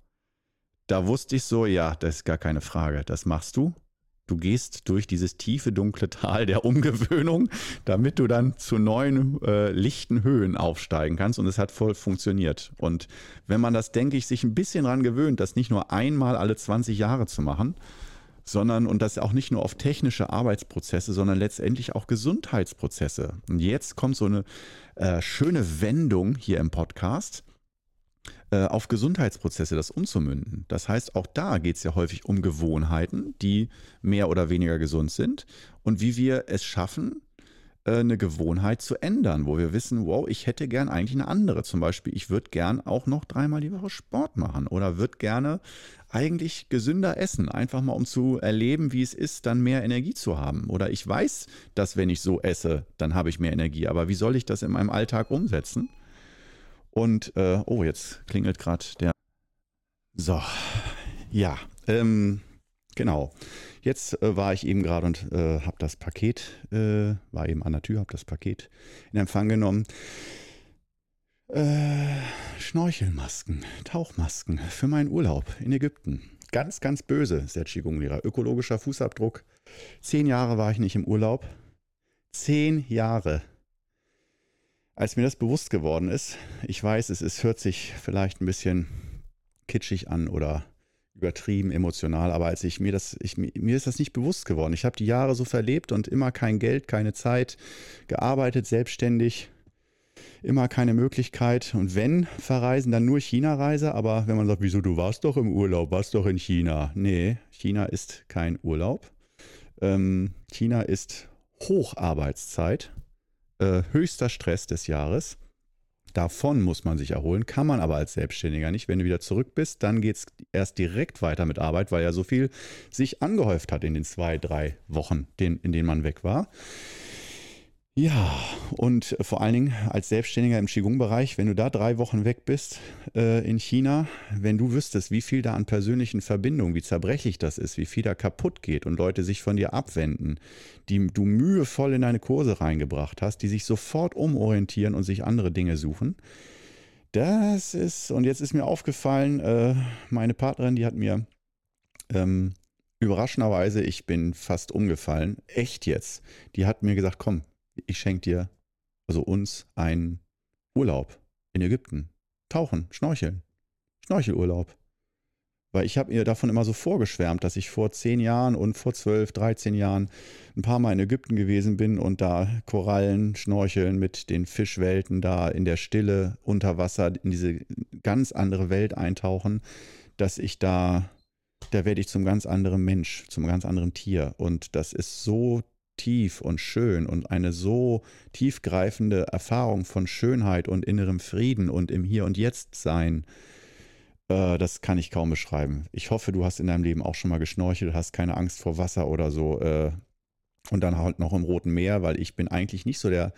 Da wusste ich so, ja, das ist gar keine Frage, das machst du. Du gehst durch dieses tiefe, dunkle Tal der Umgewöhnung, damit du dann zu neuen, äh, lichten Höhen aufsteigen kannst. Und es hat voll funktioniert. Und wenn man das, denke ich, sich ein bisschen daran gewöhnt, das nicht nur einmal alle 20 Jahre zu machen, sondern und das auch nicht nur auf technische Arbeitsprozesse, sondern letztendlich auch Gesundheitsprozesse. Und jetzt kommt so eine äh, schöne Wendung hier im Podcast auf Gesundheitsprozesse das umzumünden. Das heißt, auch da geht es ja häufig um Gewohnheiten, die mehr oder weniger gesund sind und wie wir es schaffen, äh, eine Gewohnheit zu ändern, wo wir wissen, wow, ich hätte gern eigentlich eine andere. Zum Beispiel, ich würde gern auch noch dreimal die Woche Sport machen oder würde gerne eigentlich gesünder essen, einfach mal um zu erleben, wie es ist, dann mehr Energie zu haben. Oder ich weiß, dass wenn ich so esse, dann habe ich mehr Energie. Aber wie soll ich das in meinem Alltag umsetzen? Und, äh, oh, jetzt klingelt gerade der. So, ja, ähm, genau. Jetzt äh, war ich eben gerade und äh, habe das Paket, äh, war eben an der Tür, habe das Paket in Empfang genommen. Äh, Schnorchelmasken, Tauchmasken für meinen Urlaub in Ägypten. Ganz, ganz böse, Sergi Gunglera. Ökologischer Fußabdruck. Zehn Jahre war ich nicht im Urlaub. Zehn Jahre. Als mir das bewusst geworden ist, ich weiß, es ist, hört sich vielleicht ein bisschen kitschig an oder übertrieben emotional, aber als ich mir das, ich, mir ist das nicht bewusst geworden. Ich habe die Jahre so verlebt und immer kein Geld, keine Zeit, gearbeitet, selbstständig, immer keine Möglichkeit. Und wenn verreisen, dann nur China-Reise. Aber wenn man sagt, wieso, du warst doch im Urlaub, warst doch in China. Nee, China ist kein Urlaub. Ähm, China ist Hocharbeitszeit äh, höchster Stress des Jahres. Davon muss man sich erholen, kann man aber als Selbstständiger nicht. Wenn du wieder zurück bist, dann geht es erst direkt weiter mit Arbeit, weil ja so viel sich angehäuft hat in den zwei, drei Wochen, in denen man weg war. Ja, und vor allen Dingen als Selbstständiger im Qigong-Bereich, wenn du da drei Wochen weg bist äh, in China, wenn du wüsstest, wie viel da an persönlichen Verbindungen, wie zerbrechlich das ist, wie viel da kaputt geht und Leute sich von dir abwenden, die du mühevoll in deine Kurse reingebracht hast, die sich sofort umorientieren und sich andere Dinge suchen. Das ist, und jetzt ist mir aufgefallen, äh, meine Partnerin, die hat mir ähm, überraschenderweise, ich bin fast umgefallen, echt jetzt, die hat mir gesagt, komm, ich schenke dir, also uns, einen Urlaub in Ägypten. Tauchen, schnorcheln. Schnorchelurlaub. Weil ich habe mir davon immer so vorgeschwärmt, dass ich vor zehn Jahren und vor zwölf, dreizehn Jahren ein paar Mal in Ägypten gewesen bin und da Korallen schnorcheln mit den Fischwelten da in der Stille unter Wasser in diese ganz andere Welt eintauchen, dass ich da, da werde ich zum ganz anderen Mensch, zum ganz anderen Tier. Und das ist so tief und schön und eine so tiefgreifende Erfahrung von Schönheit und innerem Frieden und im Hier und Jetzt sein, äh, das kann ich kaum beschreiben. Ich hoffe, du hast in deinem Leben auch schon mal geschnorchelt, hast keine Angst vor Wasser oder so. Äh, und dann halt noch im Roten Meer, weil ich bin eigentlich nicht so der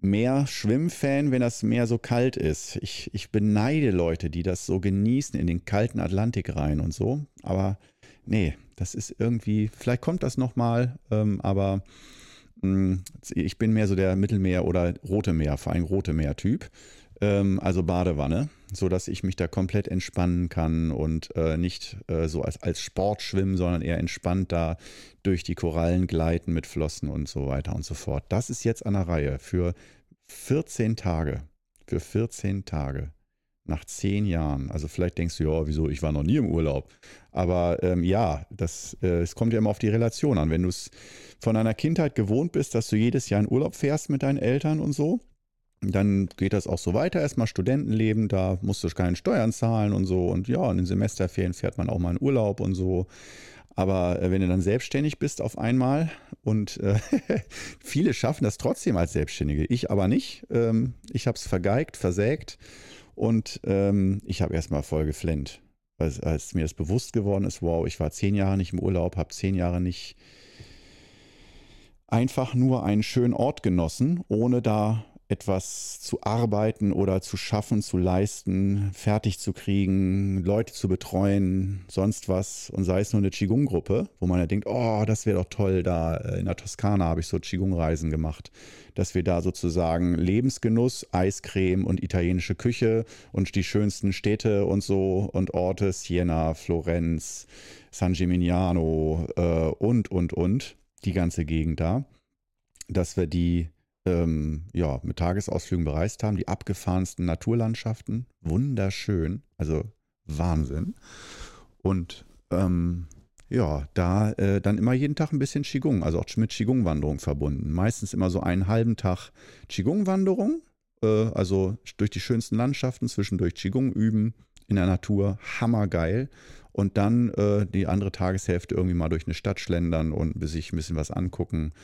Meer-Schwimmfan, wenn das Meer so kalt ist. Ich, ich beneide Leute, die das so genießen in den kalten Atlantik rein und so. Aber nee, das ist irgendwie, vielleicht kommt das nochmal, ähm, aber mh, mm, ich bin mehr so der Mittelmeer- oder Rote Meer, vor allem Rote Meer-Typ. Ähm, also Badewanne, sodass ich mich da komplett entspannen kann und äh, nicht äh, so als, als Sport schwimmen, sondern eher entspannt da durch die Korallen gleiten mit Flossen und so weiter und so fort. Das ist jetzt an der Reihe für 14 Tage. Für 14 Tage nach zehn Jahren. Also vielleicht denkst du, ja, wieso, ich war noch nie im Urlaub. Aber ähm, ja, das, äh, es kommt ja immer auf die Relation an. Wenn du es von deiner Kindheit gewohnt bist, dass du jedes Jahr in Urlaub fährst mit deinen Eltern und so, dann geht das auch so weiter. Erstmal Studentenleben, da musst du keine Steuern zahlen und so. Und ja, in den Semesterferien fährt man auch mal in Urlaub und so. Aber äh, wenn du dann selbstständig bist auf einmal und äh, (laughs) viele schaffen das trotzdem als Selbstständige, ich aber nicht. Ähm, ich habe es vergeigt, versägt und ähm, ich habe erstmal voll geflennt. Als, als mir das bewusst geworden ist, wow, ich war zehn Jahre nicht im Urlaub, habe zehn Jahre nicht einfach nur einen schönen Ort genossen, ohne da etwas zu arbeiten oder zu schaffen, zu leisten, fertig zu kriegen, Leute zu betreuen, sonst was. Und sei es nur eine Qigong-Gruppe, wo man ja denkt, oh, das wäre doch toll, da äh, in der Toskana habe ich so Qigong-Reisen gemacht, dass wir da sozusagen Lebensgenuss, Eiscreme und italienische Küche und die schönsten Städte und so und Orte, Siena, Florenz, San Gimignano äh, und, und, und, die ganze Gegend da, dass wir die ähm, ja, mit Tagesausflügen bereist haben. Die abgefahrensten Naturlandschaften, wunderschön, also Wahnsinn. Und ähm, ja, da äh, dann immer jeden Tag ein bisschen Qigong, also auch mit Qigong-Wanderung verbunden. Meistens immer so einen halben Tag Qigong-Wanderung, äh, also durch die schönsten Landschaften, zwischendurch Qigong üben in der Natur, hammergeil. Und dann äh, die andere Tageshälfte irgendwie mal durch eine Stadt schlendern und sich ein bisschen was angucken.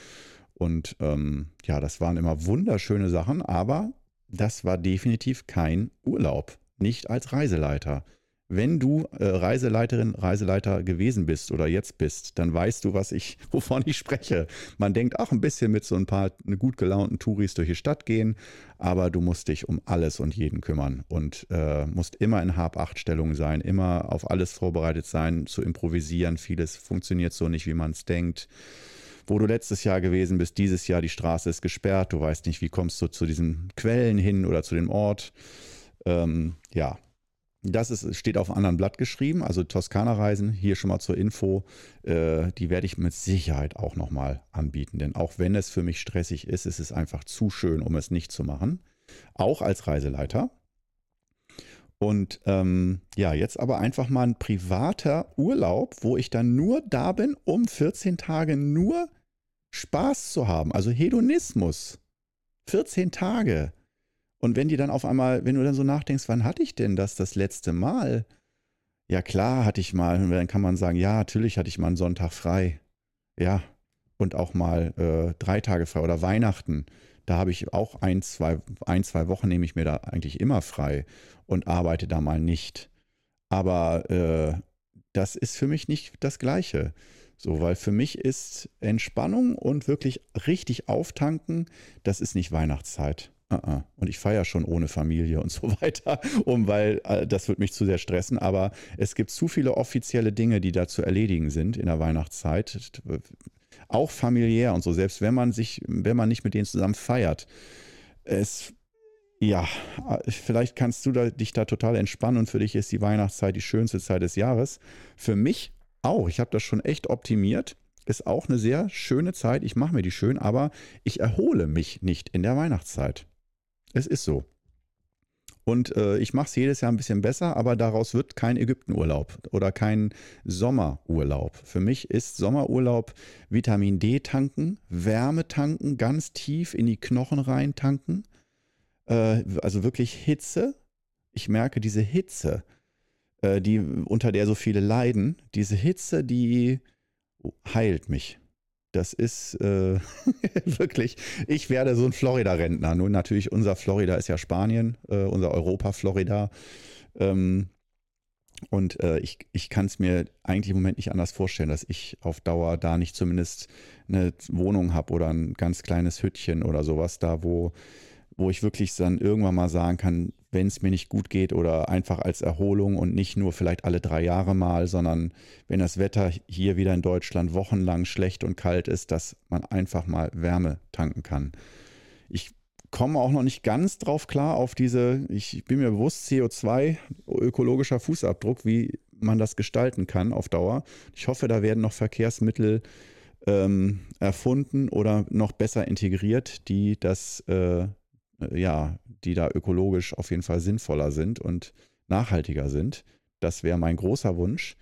Und ähm, ja, das waren immer wunderschöne Sachen, aber das war definitiv kein Urlaub, nicht als Reiseleiter. Wenn du äh, Reiseleiterin, Reiseleiter gewesen bist oder jetzt bist, dann weißt du, was ich, (laughs) wovon ich spreche. Man denkt auch ein bisschen mit so ein paar gut gelaunten Touris durch die Stadt gehen, aber du musst dich um alles und jeden kümmern und äh, musst immer in Hab-Acht-Stellung sein, immer auf alles vorbereitet sein, zu improvisieren. Vieles funktioniert so nicht, wie man es denkt wo du letztes Jahr gewesen bist, dieses Jahr die Straße ist gesperrt, du weißt nicht, wie kommst du zu diesen Quellen hin oder zu dem Ort. Ähm, ja, das ist, steht auf einem anderen Blatt geschrieben, also Toskana-Reisen, hier schon mal zur Info, äh, die werde ich mit Sicherheit auch nochmal anbieten, denn auch wenn es für mich stressig ist, ist es einfach zu schön, um es nicht zu machen, auch als Reiseleiter. Und ähm, ja, jetzt aber einfach mal ein privater Urlaub, wo ich dann nur da bin, um 14 Tage nur Spaß zu haben, also Hedonismus. 14 Tage. Und wenn die dann auf einmal, wenn du dann so nachdenkst, wann hatte ich denn das das letzte Mal? Ja, klar hatte ich mal. Und dann kann man sagen, ja, natürlich hatte ich mal einen Sonntag frei. Ja. Und auch mal äh, drei Tage frei oder Weihnachten. Da habe ich auch ein zwei, ein, zwei Wochen nehme ich mir da eigentlich immer frei und arbeite da mal nicht. Aber äh, das ist für mich nicht das Gleiche. So, weil für mich ist Entspannung und wirklich richtig auftanken, das ist nicht Weihnachtszeit. Uh -uh. Und ich feiere schon ohne Familie und so (laughs) weiter, um weil äh, das wird mich zu sehr stressen. Aber es gibt zu viele offizielle Dinge, die da zu erledigen sind in der Weihnachtszeit, auch familiär und so. Selbst wenn man sich, wenn man nicht mit denen zusammen feiert, es ja, vielleicht kannst du da, dich da total entspannen und für dich ist die Weihnachtszeit die schönste Zeit des Jahres. Für mich auch. Ich habe das schon echt optimiert. Ist auch eine sehr schöne Zeit. Ich mache mir die schön, aber ich erhole mich nicht in der Weihnachtszeit. Es ist so. Und äh, ich mache es jedes Jahr ein bisschen besser, aber daraus wird kein Ägyptenurlaub oder kein Sommerurlaub. Für mich ist Sommerurlaub Vitamin D tanken, Wärme tanken, ganz tief in die Knochen rein tanken. Äh, also wirklich Hitze. Ich merke diese Hitze äh, die, unter der so viele leiden, diese Hitze, die heilt mich. Das ist äh, (laughs) wirklich, ich werde so ein Florida-Rentner. Nun natürlich, unser Florida ist ja Spanien, äh, unser Europa-Florida. Ähm, und äh, ich, ich kann es mir eigentlich im Moment nicht anders vorstellen, dass ich auf Dauer da nicht zumindest eine Wohnung habe oder ein ganz kleines Hüttchen oder sowas, da wo, wo ich wirklich dann irgendwann mal sagen kann, wenn es mir nicht gut geht oder einfach als Erholung und nicht nur vielleicht alle drei Jahre mal, sondern wenn das Wetter hier wieder in Deutschland wochenlang schlecht und kalt ist, dass man einfach mal Wärme tanken kann. Ich komme auch noch nicht ganz drauf klar auf diese, ich bin mir bewusst, CO2, ökologischer Fußabdruck, wie man das gestalten kann auf Dauer. Ich hoffe, da werden noch Verkehrsmittel ähm, erfunden oder noch besser integriert, die das äh, ja, die da ökologisch auf jeden Fall sinnvoller sind und nachhaltiger sind. Das wäre mein großer Wunsch.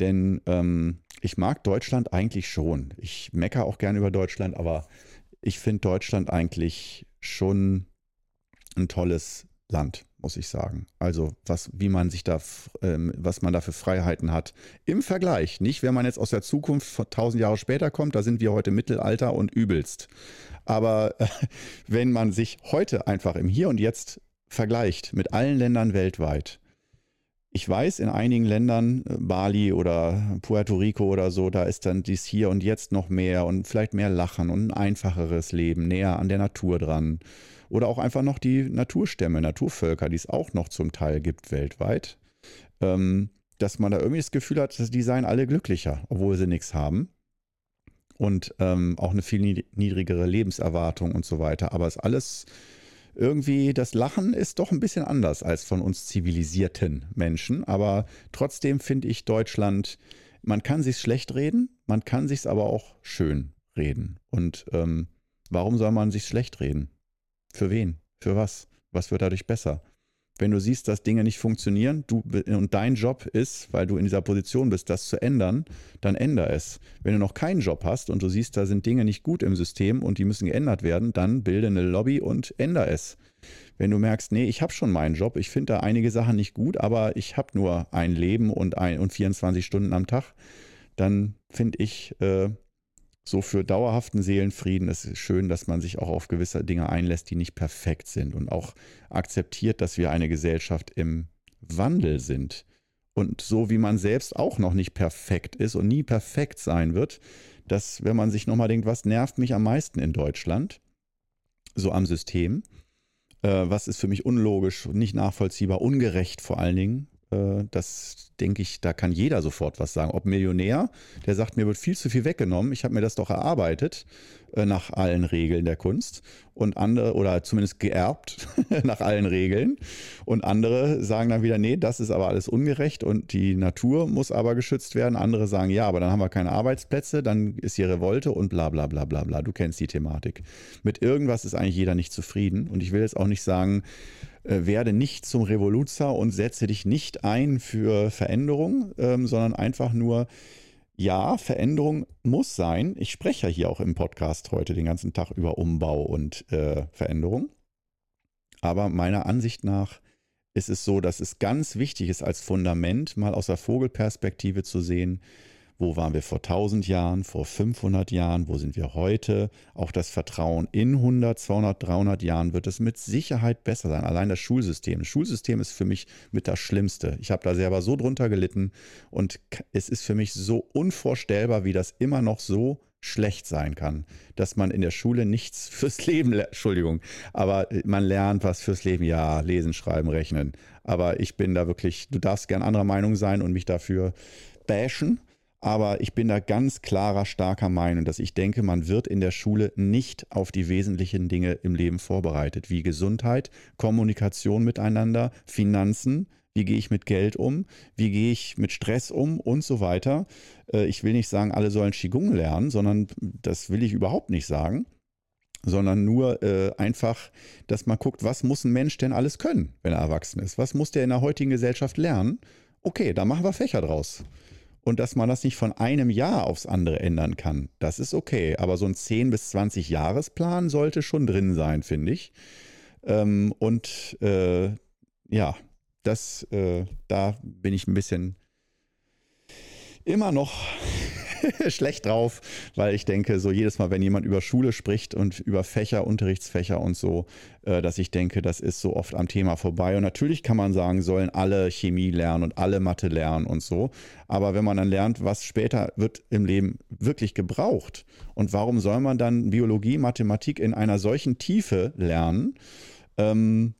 Denn ähm, ich mag Deutschland eigentlich schon. Ich meckere auch gerne über Deutschland, aber ich finde Deutschland eigentlich schon ein tolles Land, muss ich sagen. Also was, wie man sich da, ähm, was man da für Freiheiten hat. Im Vergleich, nicht wenn man jetzt aus der Zukunft tausend Jahre später kommt, da sind wir heute Mittelalter und übelst. Aber (laughs) wenn man sich heute einfach im Hier und Jetzt vergleicht mit allen Ländern weltweit, Ich weiß, in einigen Ländern, äh, Bali oder Puerto Rico oder so, da ist dann dies hier und jetzt noch mehr und vielleicht mehr Lachen und ein einfacheres Leben, näher an der Natur dran. Oder auch einfach noch die Naturstämme, Naturvölker, die es auch noch zum Teil gibt weltweit. Ähm, dass man da irgendwie das Gefühl hat, dass die seien alle glücklicher, obwohl sie nichts haben. Und ähm, auch eine viel niedrigere Lebenserwartung und so weiter. Aber es alles irgendwie, das Lachen ist doch ein bisschen anders als von uns zivilisierten Menschen. Aber trotzdem finde ich Deutschland, man kann sich schlecht reden, man kann sich aber auch schön reden. Und ähm, warum soll man sich schlecht reden? Für wen? Für was? Was wird dadurch besser? wenn du siehst, dass Dinge nicht funktionieren du, und dein Job ist, weil du in dieser Position bist, das zu ändern, dann änder es. Wenn du noch keinen Job hast und du siehst, da sind Dinge nicht gut im System und die müssen geändert werden, dann bilde eine Lobby und änder es. Wenn du merkst, nee, ich habe schon meinen Job, ich finde da einige Sachen nicht gut, aber ich habe nur ein Leben und, ein, und 24 Stunden am Tag, dann finde ich, äh, so für dauerhaften Seelenfrieden ist es schön, dass man sich auch auf gewisse Dinge einlässt, die nicht perfekt sind und auch akzeptiert, dass wir eine Gesellschaft im Wandel sind. Und so wie man selbst auch noch nicht perfekt ist und nie perfekt sein wird, dass, wenn man sich nochmal denkt, was nervt mich am meisten in Deutschland, so am System, äh, was ist für mich unlogisch, nicht nachvollziehbar, ungerecht vor allen Dingen, das denke ich, da kann jeder sofort was sagen. Ob Millionär, der sagt, mir wird viel zu viel weggenommen, ich habe mir das doch erarbeitet äh, nach allen Regeln der Kunst und andere oder zumindest geerbt (laughs) nach allen Regeln und andere sagen dann wieder, nee, das ist aber alles ungerecht und die Natur muss aber geschützt werden. Andere sagen, ja, aber dann haben wir keine Arbeitsplätze, dann ist hier Revolte und bla bla bla bla bla. Du kennst die Thematik. Mit irgendwas ist eigentlich jeder nicht zufrieden und ich will jetzt auch nicht sagen, äh, werde nicht zum Revoluzer und setze dich nicht ein für Veränderung, ähm, sondern einfach nur, ja, Veränderung muss sein. Ich spreche ja hier auch im Podcast heute den ganzen Tag über Umbau und äh, Veränderung. Aber meiner Ansicht nach ist es so, dass es ganz wichtig ist, als Fundament mal aus der Vogelperspektive zu sehen, wo waren wir vor 1000 Jahren, vor 500 Jahren, wo sind wir heute? Auch das Vertrauen in 100, 200, 300 Jahren wird es mit Sicherheit besser sein. Allein das Schulsystem. Das Schulsystem ist für mich mit das Schlimmste. Ich habe da selber so drunter gelitten und es ist für mich so unvorstellbar, wie das immer noch so schlecht sein kann, dass man in der Schule nichts (laughs) fürs Leben, Entschuldigung, aber man lernt was fürs Leben, ja, lesen, schreiben, rechnen. Aber ich bin da wirklich, du darfst gern anderer Meinung sein und mich dafür bashen, aber ich bin da ganz klarer, starker Meinung, dass ich denke, man wird in der Schule nicht auf die wesentlichen Dinge im Leben vorbereitet, wie Gesundheit, Kommunikation miteinander, Finanzen, wie gehe ich mit Geld um, wie gehe ich mit Stress um und so weiter. Äh, ich will nicht sagen, alle sollen Qigong lernen, sondern das will ich überhaupt nicht sagen sondern nur äh, einfach, dass man guckt, was muss ein Mensch denn alles können, wenn er erwachsen ist? Was muss der in der heutigen Gesellschaft lernen? Okay, da machen wir Fächer draus und dass man das nicht von einem Jahr aufs andere ändern kann, das ist okay. Aber so ein 10 bis 20 Jahresplan sollte schon drin sein, finde ich. Ähm, und äh, ja, das, äh, da bin ich ein bisschen immer noch (laughs) schlecht drauf, weil ich denke, so jedes Mal, wenn jemand über Schule spricht und über Fächer, Unterrichtsfächer und so, äh, dass ich denke, das ist so oft am Thema vorbei. Und natürlich kann man sagen, sollen alle Chemie lernen und alle Mathe lernen und so. Aber wenn man dann lernt, was später wird im Leben wirklich gebraucht und warum soll man dann Biologie, Mathematik in einer solchen Tiefe lernen? Ähm,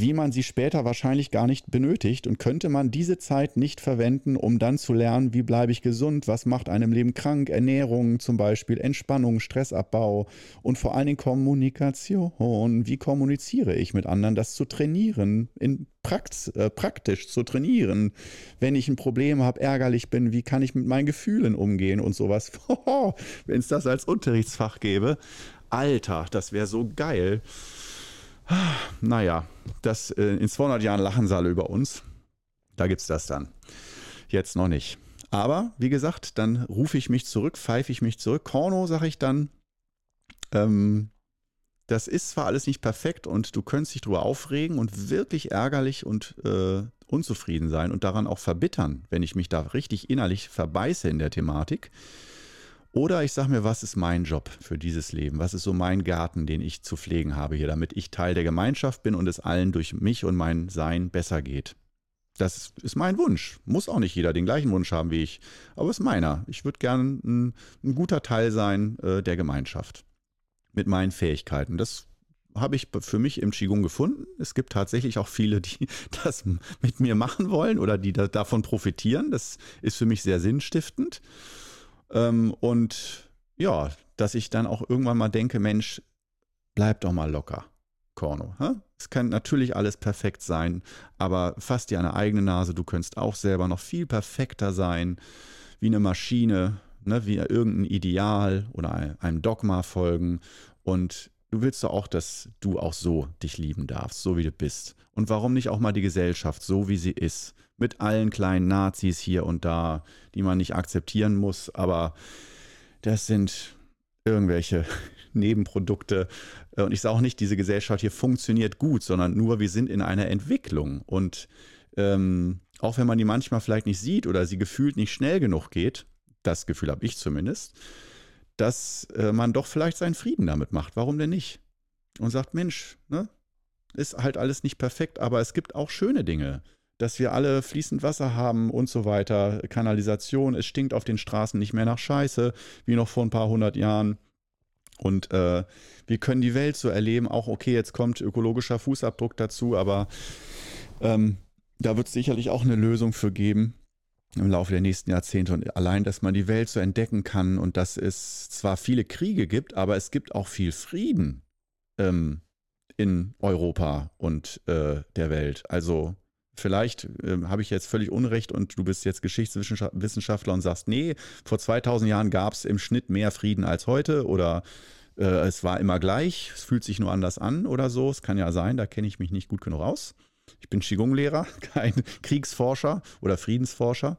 wie man sie später wahrscheinlich gar nicht benötigt und könnte man diese Zeit nicht verwenden, um dann zu lernen, wie bleibe ich gesund, was macht einem Leben krank, Ernährung zum Beispiel, Entspannung, Stressabbau und vor allen Dingen Kommunikation. Wie kommuniziere ich mit anderen, das zu trainieren, in Prax äh, praktisch zu trainieren. Wenn ich ein Problem habe, ärgerlich bin, wie kann ich mit meinen Gefühlen umgehen und sowas. (laughs) Wenn es das als Unterrichtsfach gäbe, Alter, das wäre so geil. Naja, das, äh, in 200 Jahren lachen sie alle über uns. Da gibt es das dann. Jetzt noch nicht. Aber wie gesagt, dann rufe ich mich zurück, pfeife ich mich zurück. Korno, sage ich dann. Ähm, das ist zwar alles nicht perfekt und du könntest dich darüber aufregen und wirklich ärgerlich und äh, unzufrieden sein und daran auch verbittern, wenn ich mich da richtig innerlich verbeiße in der Thematik. Oder ich sage mir, was ist mein Job für dieses Leben? Was ist so mein Garten, den ich zu pflegen habe hier, damit ich Teil der Gemeinschaft bin und es allen durch mich und mein Sein besser geht? Das ist mein Wunsch. Muss auch nicht jeder den gleichen Wunsch haben wie ich, aber ist meiner. Ich würde gerne ein, ein, guter Teil sein äh, der Gemeinschaft mit meinen Fähigkeiten. Das habe ich für mich im Qigong gefunden. Es gibt tatsächlich auch viele, die (laughs) das mit mir machen wollen oder die da, davon profitieren. Das ist für mich sehr sinnstiftend. Ähm, und ja, dass ich dann auch irgendwann mal denke, Mensch, bleib doch mal locker, Korno. Hä? Es kann natürlich alles perfekt sein, aber fass dir eine eigene Nase. Du könntest auch selber noch viel perfekter sein, wie eine Maschine, ne, wie irgendein Ideal oder einem Dogma folgen. Und du willst doch auch, dass du auch so dich lieben darfst, so wie du bist. Und warum nicht auch mal die Gesellschaft, so wie sie ist, mit allen kleinen Nazis hier und da, die man nicht akzeptieren muss, aber das sind irgendwelche (laughs) Nebenprodukte. Und ich sage auch nicht, diese Gesellschaft hier funktioniert gut, sondern nur wir sind in einer Entwicklung. Und ähm, auch wenn man die manchmal vielleicht nicht sieht oder sie gefühlt nicht schnell genug geht, das Gefühl habe ich zumindest, dass äh, man doch vielleicht seinen Frieden damit macht. Warum denn nicht? Und sagt, Mensch, ne, ist halt alles nicht perfekt, aber es gibt auch schöne Dinge dass wir alle fließend Wasser haben und so weiter, Kanalisation, es stinkt auf den Straßen nicht mehr nach Scheiße, wie noch vor ein paar hundert Jahren. Und äh, wir können die Welt so erleben, auch okay, jetzt kommt ökologischer Fußabdruck dazu, aber ähm, da wird es sicherlich auch eine Lösung für geben im Laufe der nächsten Jahrzehnte. Und allein, dass man die Welt so entdecken kann und dass es zwar viele Kriege gibt, aber es gibt auch viel Frieden ähm, in Europa und äh, der Welt. Also Vielleicht äh, habe ich jetzt völlig Unrecht und du bist jetzt Geschichtswissenschaftler und sagst, nee, vor 2000 Jahren gab es im Schnitt mehr Frieden als heute oder äh, es war immer gleich, es fühlt sich nur anders an oder so. Es kann ja sein, da kenne ich mich nicht gut genug aus. Ich bin Qigong-Lehrer, (laughs) kein Kriegsforscher oder Friedensforscher.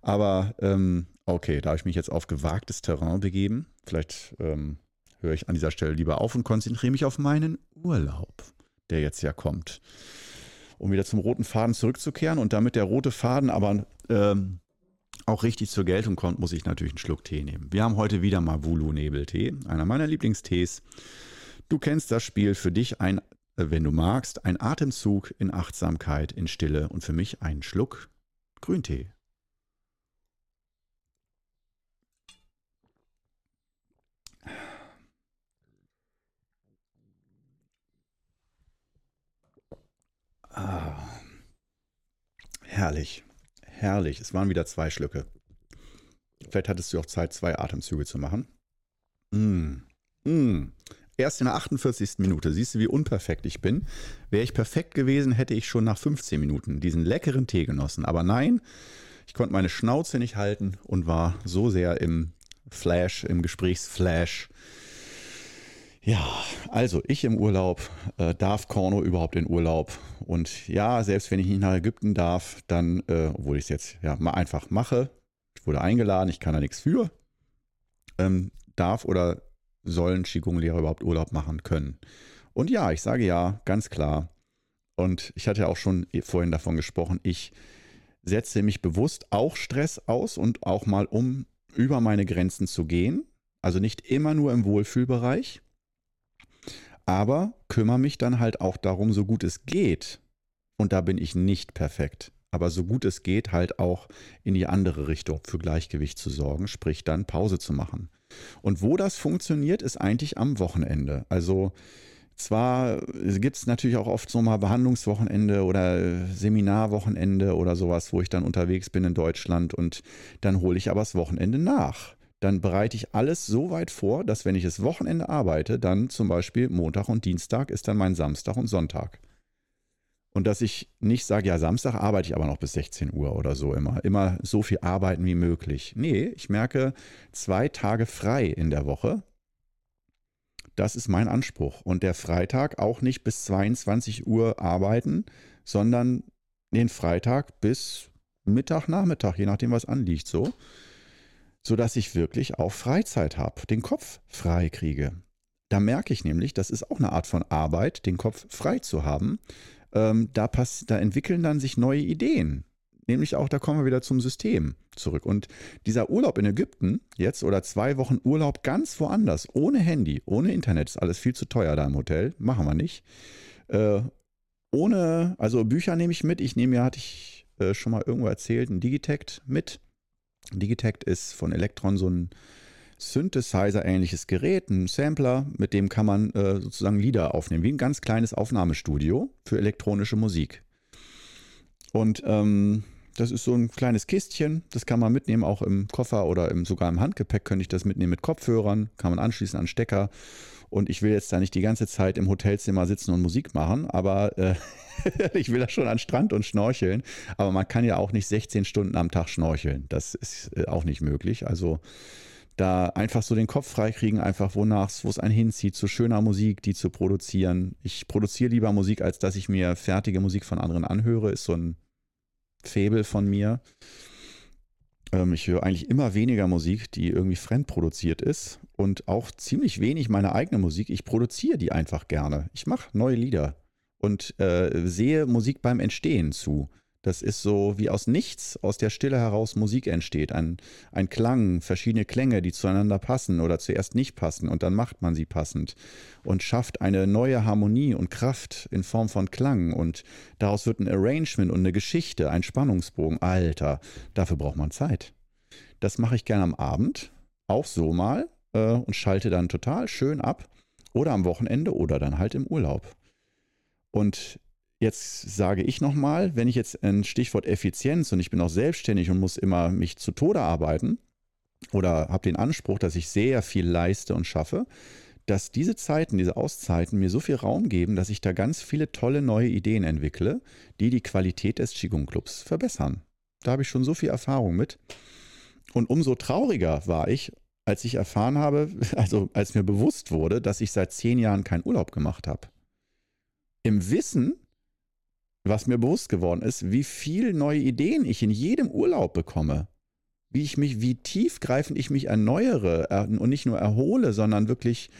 Aber ähm, okay, da habe ich mich jetzt auf gewagtes Terrain begeben. Vielleicht ähm, höre ich an dieser Stelle lieber auf und konzentriere mich auf meinen Urlaub, der jetzt ja kommt um wieder zum roten Faden zurückzukehren. Und damit der rote Faden aber ähm, auch richtig zur Geltung kommt, muss ich natürlich einen Schluck Tee nehmen. Wir haben heute wieder mal Wulu-Nebeltee, einer meiner Lieblingstees. Du kennst das Spiel für dich ein, äh, wenn du magst, ein Atemzug in Achtsamkeit, in Stille und für mich ein Schluck Grüntee. Ah. Herrlich. Herrlich. Es waren wieder zwei Schlücke. Vielleicht hattest du auch Zeit, zwei Atemzüge zu machen. Mm. Mm. Erst in der 48. Minute. Siehst du, wie unperfekt ich bin? Wäre ich perfekt gewesen, hätte ich schon nach 15 Minuten diesen leckeren Tee genossen. Aber nein, ich konnte meine Schnauze nicht halten und war so sehr im Flash, im Gesprächsflash, ja, also ich im Urlaub, äh, darf Korno überhaupt in Urlaub? Und ja, selbst wenn ich nicht nach Ägypten darf, dann, äh, obwohl ich es jetzt ja mal einfach mache, ich wurde eingeladen, ich kann da nichts für, ähm, darf oder sollen Qigong-Lehrer überhaupt Urlaub machen können? Und ja, ich sage ja, ganz klar. Und ich hatte ja auch schon vorhin davon gesprochen, ich setze mich bewusst auch Stress aus und auch mal um über meine Grenzen zu gehen. Also nicht immer nur im Wohlfühlbereich, aber kümmere mich dann halt auch darum, so gut es geht. Und da bin ich nicht perfekt. Aber so gut es geht, halt auch in die andere Richtung für Gleichgewicht zu sorgen, sprich dann Pause zu machen. Und wo das funktioniert, ist eigentlich am Wochenende. Also zwar gibt es natürlich auch oft so mal Behandlungswochenende oder Seminarwochenende oder sowas, wo ich dann unterwegs bin in Deutschland und dann hole ich aber das Wochenende nach dann bereite ich alles so weit vor, dass wenn ich das Wochenende arbeite, dann zum Beispiel Montag und Dienstag ist dann mein Samstag und Sonntag. Und dass ich nicht sage, ja, Samstag arbeite ich aber noch bis 16 Uhr oder so immer. Immer so viel arbeiten wie möglich. Nee, ich merke zwei Tage frei in der Woche. Das ist mein Anspruch. Und der Freitag auch nicht bis 22 Uhr arbeiten, sondern den Freitag bis Mittag, Nachmittag, je nachdem, was anliegt, so sodass ich wirklich auch Freizeit habe, den Kopf frei kriege. Da merke ich nämlich, das ist auch eine Art von Arbeit, den Kopf frei zu haben. Ähm, da, pass, da entwickeln dann sich neue Ideen. Nämlich auch, da kommen wir wieder zum System zurück. Und dieser Urlaub in Ägypten, jetzt oder zwei Wochen Urlaub ganz woanders, ohne Handy, ohne Internet, ist alles viel zu teuer da im Hotel, machen wir nicht. Äh, ohne, also Bücher nehme ich mit. Ich nehme ja, hatte ich äh, schon mal irgendwo erzählt, ein Digitect mit. Digitect ist von Electron so ein Synthesizer-ähnliches Gerät, ein Sampler, mit dem kann man äh, sozusagen Lieder aufnehmen, wie ein ganz kleines Aufnahmestudio für elektronische Musik. Und ähm, das ist so ein kleines Kistchen, das kann man mitnehmen, auch im Koffer oder im, sogar im Handgepäck könnte ich das mitnehmen mit Kopfhörern, kann man anschließen an Stecker. Und ich will jetzt da nicht die ganze Zeit im Hotelzimmer sitzen und Musik machen, aber äh, (laughs) ich will da schon an Strand und schnorcheln. Aber man kann ja auch nicht 16 Stunden am Tag schnorcheln. Das ist äh, auch nicht möglich. Also da einfach so den Kopf freikriegen, einfach wonach wo es einen hinzieht, zu schöner Musik, die zu produzieren. Ich produziere lieber Musik, als dass ich mir fertige Musik von anderen anhöre, ist so ein Faible von mir. Ähm, ich höre eigentlich immer weniger Musik, die irgendwie fremdproduziert ist und auch ziemlich wenig meine eigene Musik. Ich produziere die einfach gerne. Ich mache neue Lieder und äh, sehe Musik beim Entstehen zu. Das ist so wie aus nichts, aus der Stille heraus Musik entsteht. Ein, ein Klang, verschiedene Klänge, die zueinander passen oder zuerst nicht passen und dann macht man sie passend und schafft eine neue Harmonie und Kraft in Form von Klang und daraus wird ein Arrangement und eine Geschichte, ein Spannungsbogen. Alter, dafür braucht man Zeit. Das mache ich gerne am Abend, auch so mal äh, und schalte dann total schön ab oder am Wochenende oder dann halt im Urlaub. Und Jetzt sage ich nochmal, wenn ich jetzt ein Stichwort Effizienz und ich bin auch selbstständig und muss immer mich zu Tode arbeiten oder habe den Anspruch, dass ich sehr viel leiste und schaffe, dass diese Zeiten, diese Auszeiten mir so viel Raum geben, dass ich da ganz viele tolle neue Ideen entwickle, die die Qualität des Qigong Clubs verbessern. Da habe ich schon so viel Erfahrung mit. Und umso trauriger war ich, als ich erfahren habe, (laughs) also als mir bewusst wurde, dass ich seit zehn Jahren keinen Urlaub gemacht habe. Im Wissen, was mir bewusst geworden ist, wie viele neue Ideen ich in jedem Urlaub bekomme. Wie ich mich, wie tiefgreifend ich mich erneuere und nicht nur erhole, sondern wirklich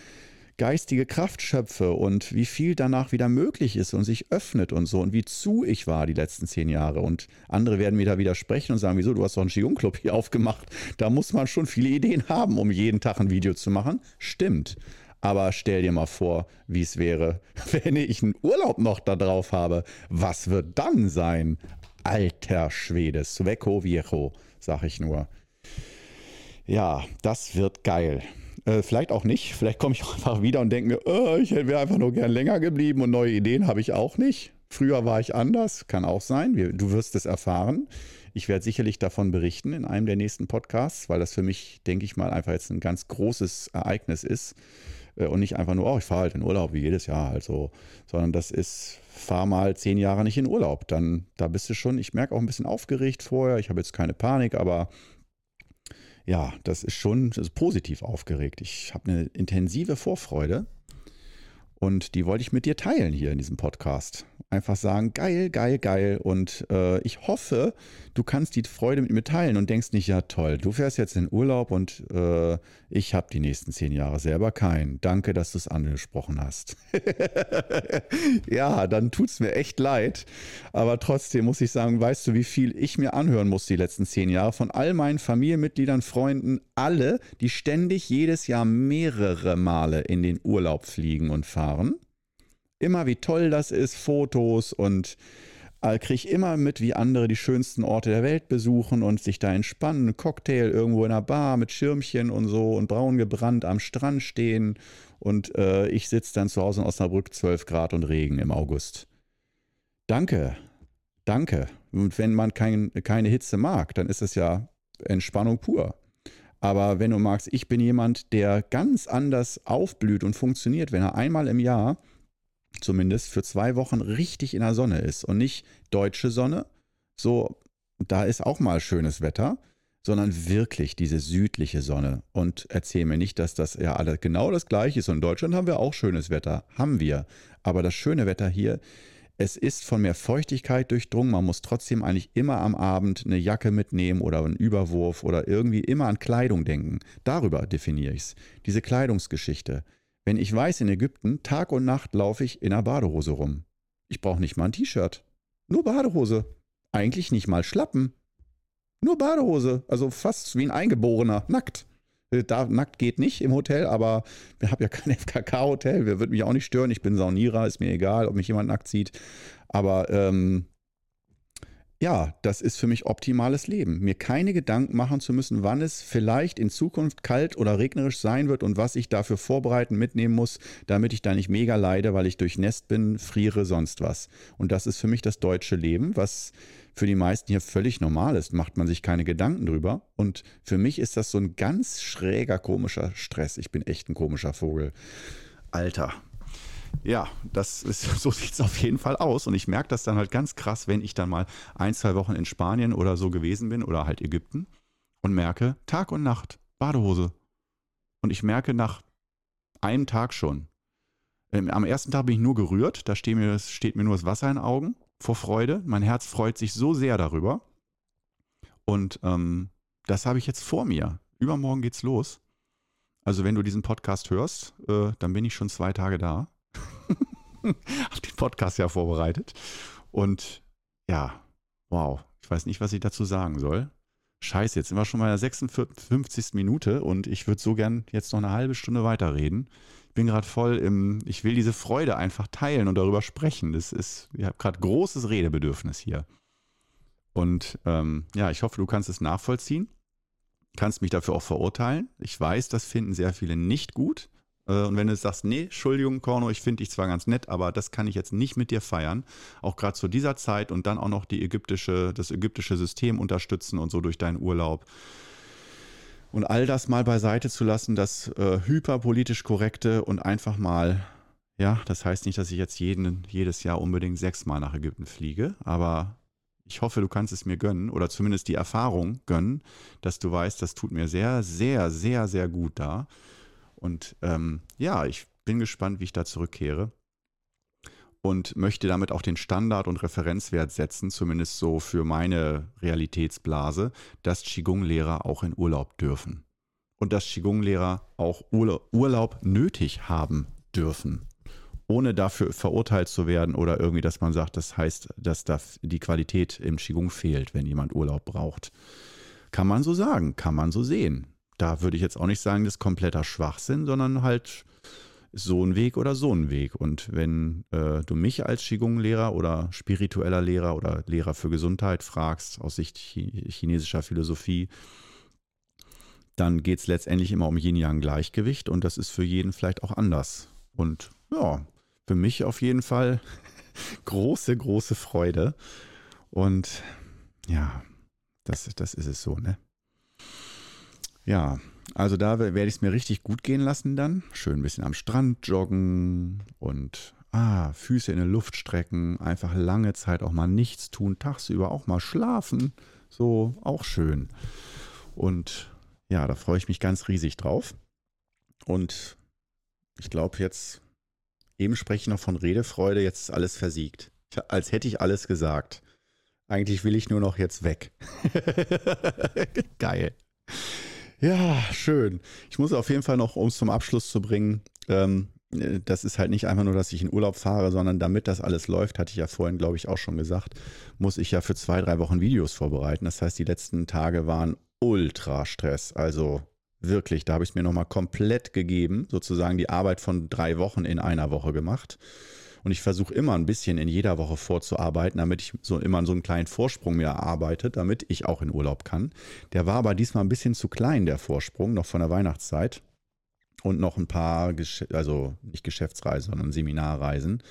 geistige Kraft schöpfe und wie viel danach wieder möglich ist und sich öffnet und so und wie zu ich war die letzten zehn Jahre. Und andere werden mir da widersprechen und sagen, wieso, du hast doch einen Qigong-Club hier (laughs) aufgemacht. Da muss man schon viele Ideen haben, um jeden Tag ein Video zu machen. Stimmt. Aber stell dir mal vor, wie es wäre, (laughs) wenn ich einen Urlaub noch da drauf habe. Was wird dann sein? Alter Schwede, Sveko Viejo, sag ich nur. Ja, das wird geil. Äh, vielleicht auch nicht. Vielleicht komme ich auch (laughs) einfach wieder und denke mir, oh, ich wäre einfach nur gern länger geblieben und neue Ideen habe ich auch nicht. Früher war ich anders, kann auch sein. Du wirst es erfahren. Ich werde sicherlich davon berichten in einem der nächsten Podcasts, weil das für mich, denke ich mal, einfach jetzt ein ganz großes Ereignis ist. Äh, und nicht einfach nur, oh, ich fahre halt in Urlaub wie jedes Jahr halt so, sondern das ist, fahr mal zehn Jahre nicht in Urlaub. Dann, da bist du schon, ich merke auch ein bisschen aufgeregt vorher. Ich habe jetzt keine Panik, aber ja, das ist schon das ist positiv aufgeregt. Ich habe eine intensive Vorfreude und die wollte ich mit dir teilen hier in diesem Podcast einfach sagen, geil, geil, geil. Und äh, ich hoffe, du kannst die Freude mit mir teilen und denkst nicht, ja toll, du fährst jetzt in Urlaub und äh, ich habe die nächsten zehn Jahre selber keinen. Danke, dass du es angesprochen hast. (laughs) ja, dann tut es mir echt leid. Aber trotzdem muss ich sagen, weißt du, wie viel ich mir anhören muss die letzten zehn Jahre von all meinen Familienmitgliedern, Freunden, alle, die ständig jedes Jahr mehrere Male in den Urlaub fliegen und fahren immer, wie toll das ist, Fotos und äh, kriege immer mit, wie andere die schönsten Orte der Welt besuchen und sich da entspannen, Cocktail irgendwo in einer Bar mit Schirmchen und so und braun gebrannt am Strand stehen und äh, ich sitze dann zu Hause in Osnabrück 12 Grad und Regen im August. Danke, danke. Und wenn man kein, keine Hitze mag, dann ist es ja Entspannung pur. Aber wenn du magst, ich bin jemand, der ganz anders aufblüht und funktioniert, wenn er einmal im Jahr zumindest für zwei Wochen richtig in der Sonne ist und nicht deutsche Sonne, so da ist auch mal schönes Wetter, sondern wirklich diese südliche Sonne. Und erzähl mir nicht, dass das ja alle genau das gleiche ist. Und in Deutschland haben wir auch schönes Wetter, haben wir. Aber das schöne Wetter hier, es ist von mehr Feuchtigkeit durchdrungen. Man muss trotzdem eigentlich immer am Abend eine Jacke mitnehmen oder einen Überwurf oder irgendwie immer an Kleidung denken. Darüber definiere ich es. Diese Kleidungsgeschichte. Wenn ich weiß, in Ägypten, Tag und Nacht laufe ich in einer Badehose rum. Ich brauche nicht mal ein T-Shirt. Nur Badehose. Eigentlich nicht mal Schlappen. Nur Badehose. Also fast wie ein Eingeborener. Nackt. Äh, da, nackt geht nicht im Hotel, aber wir haben ja kein (laughs) FKK-Hotel. Wir würden mich auch nicht stören. Ich bin Saunierer, ist mir egal, ob mich jemand nackt sieht. Aber ähm, ja, das ist für mich optimales Leben. Mir keine Gedanken machen zu müssen, wann es vielleicht in Zukunft kalt oder regnerisch sein wird und was ich dafür vorbereiten, mitnehmen muss, damit ich da nicht mega leide, weil ich durchnässt bin, friere, sonst was. Und das ist für mich das deutsche Leben, was für die meisten hier völlig normal ist, macht man sich keine Gedanken drüber. Und für mich ist das so ein ganz schräger, komischer Stress. Ich bin echt ein komischer Vogel. Alter, ja, das ist, (laughs) so sieht es auf jeden Fall aus. Und ich merke das dann halt ganz krass, wenn ich dann mal ein, zwei Wochen in Spanien oder so gewesen bin oder halt Ägypten und merke, Tag und Nacht, Badehose. Und ich merke nach einem Tag schon, ähm, am ersten Tag bin ich nur gerührt, da steht mir, steht mir nur das Wasser in den Augen vor Freude. Mein Herz freut sich so sehr darüber. Und ähm, das habe ich jetzt vor mir. Übermorgen geht's los. Also wenn du diesen Podcast hörst, äh, dann bin ich schon zwei Tage da. (laughs) Hab den Podcast ja vorbereitet. Und ja, wow. Ich weiß nicht, was ich dazu sagen soll. Scheiße, jetzt sind wir schon mal in der 56. Minute und ich würde so gern jetzt noch eine halbe Stunde weiterreden. Ich bin gerade voll im, ich will diese Freude einfach teilen und darüber sprechen. Das ist, ich habe gerade großes Redebedürfnis hier. Und ähm, ja, ich hoffe, du kannst es nachvollziehen, kannst mich dafür auch verurteilen. Ich weiß, das finden sehr viele nicht gut. Äh, und wenn du sagst, nee, Entschuldigung, Korno, ich finde dich zwar ganz nett, aber das kann ich jetzt nicht mit dir feiern, auch gerade zu dieser Zeit und dann auch noch die ägyptische, das ägyptische System unterstützen und so durch deinen Urlaub. Und all das mal beiseite zu lassen, das äh, hyperpolitisch korrekte und einfach mal, ja, das heißt nicht, dass ich jetzt jeden, jedes Jahr unbedingt sechsmal nach Ägypten fliege, aber ich hoffe, du kannst es mir gönnen oder zumindest die Erfahrung gönnen, dass du weißt, das tut mir sehr, sehr, sehr, sehr gut da. Und ähm, ja, ich bin gespannt, wie ich da zurückkehre und möchte damit auch den Standard und Referenzwert setzen, zumindest so für meine Realitätsblase, dass Qigong-Lehrer auch in Urlaub dürfen. Und dass Qigong-Lehrer auch Urlaub nötig haben dürfen, ohne dafür verurteilt zu werden oder irgendwie, dass man sagt, das heißt, dass da die Qualität im Qigong fehlt, wenn jemand Urlaub braucht. Kann man so sagen, kann man so sehen da würde ich jetzt auch nicht sagen, das ist kompletter Schwachsinn, sondern halt so ein Weg oder so ein Weg. Und wenn äh, du mich als Qigong-Lehrer oder spiritueller Lehrer oder Lehrer für Gesundheit fragst, aus Sicht chinesischer Philosophie, dann geht es letztendlich immer um Yin-Yang-Gleichgewicht und das ist für jeden vielleicht auch anders. Und ja, für mich auf jeden Fall (laughs) große, große Freude. Und ja, das, das ist es so, ne? Ja, also da werde ich es mir richtig gut gehen lassen dann. Schön ein bisschen am Strand joggen und ah, Füße in der Luft strecken, einfach lange Zeit auch mal nichts tun, tagsüber auch mal schlafen. So, auch schön. Und ja, da freue ich mich ganz riesig drauf. Und ich glaube jetzt, eben spreche ich noch von Redefreude, jetzt ist alles versiegt. Als hätte ich alles gesagt. Eigentlich will ich nur noch jetzt weg. (laughs) Geil. Ja, schön. Ich muss auf jeden Fall noch, um es zum Abschluss zu bringen, ähm, äh, das ist halt nicht einfach nur, dass ich in Urlaub fahre, sondern damit das alles läuft, hatte ich ja vorhin, glaube ich, auch schon gesagt, muss ich ja für zwei, drei Wochen Videos vorbereiten. Das heißt, die letzten Tage waren ultra Stress. Also wirklich, da habe ich es mir nochmal komplett gegeben, sozusagen die Arbeit von drei Wochen in einer Woche gemacht. Und ich versuche immer ein bisschen in jeder Woche vorzuarbeiten, damit ich so immer so einen kleinen Vorsprung mir erarbeite, damit ich auch in Urlaub kann. Der war aber diesmal ein bisschen zu klein, der Vorsprung, noch von der Weihnachtszeit. Und noch ein paar, also nicht Geschäftsreisen, sondern Seminarreisen.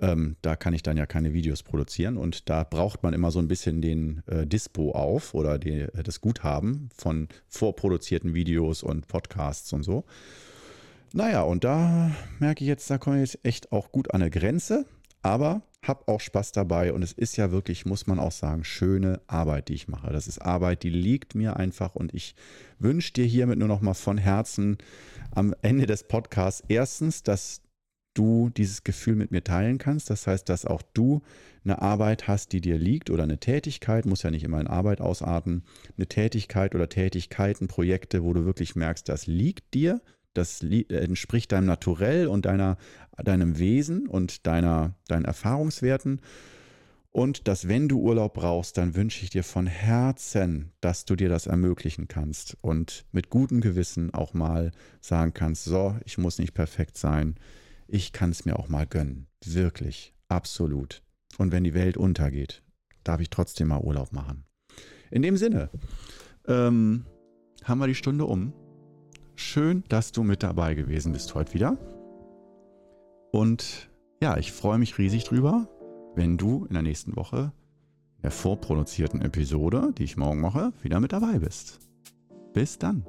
Ähm, da kann ich dann ja keine Videos produzieren und da braucht man immer so ein bisschen den äh, Dispo auf oder die, äh, das Guthaben von vorproduzierten Videos und Podcasts und so. Naja, und da merke ich jetzt, da komme ich jetzt echt auch gut an eine Grenze, aber habe auch Spaß dabei und es ist ja wirklich, muss man auch sagen, schöne Arbeit, die ich mache. Das ist Arbeit, die liegt mir einfach und ich wünsche dir hiermit nur noch mal von Herzen am Ende des Podcasts erstens, dass du dieses Gefühl mit mir teilen kannst. Das heißt, dass auch du eine Arbeit hast, die dir liegt oder eine Tätigkeit, muss ja nicht immer in Arbeit ausarten, eine Tätigkeit oder Tätigkeiten, Projekte, wo du wirklich merkst, das liegt dir das äh, entspricht deinem Naturell und deiner, deinem Wesen und deiner, deinen Erfahrungswerten. Und dass, wenn du Urlaub brauchst, dann wünsche ich dir von Herzen, dass du dir das ermöglichen kannst und mit gutem Gewissen auch mal sagen kannst, so, ich muss nicht perfekt sein, ich kann es mir auch mal gönnen. Wirklich, absolut. Und wenn die Welt untergeht, darf ich trotzdem mal Urlaub machen. In dem Sinne, ähm, haben wir die Stunde um. Schön, dass du mit dabei gewesen bist heute wieder. Und ja, ich freue mich riesig drüber, wenn du in der nächsten Woche der vorproduzierten Episode, die ich morgen mache, wieder mit dabei bist. Bis dann.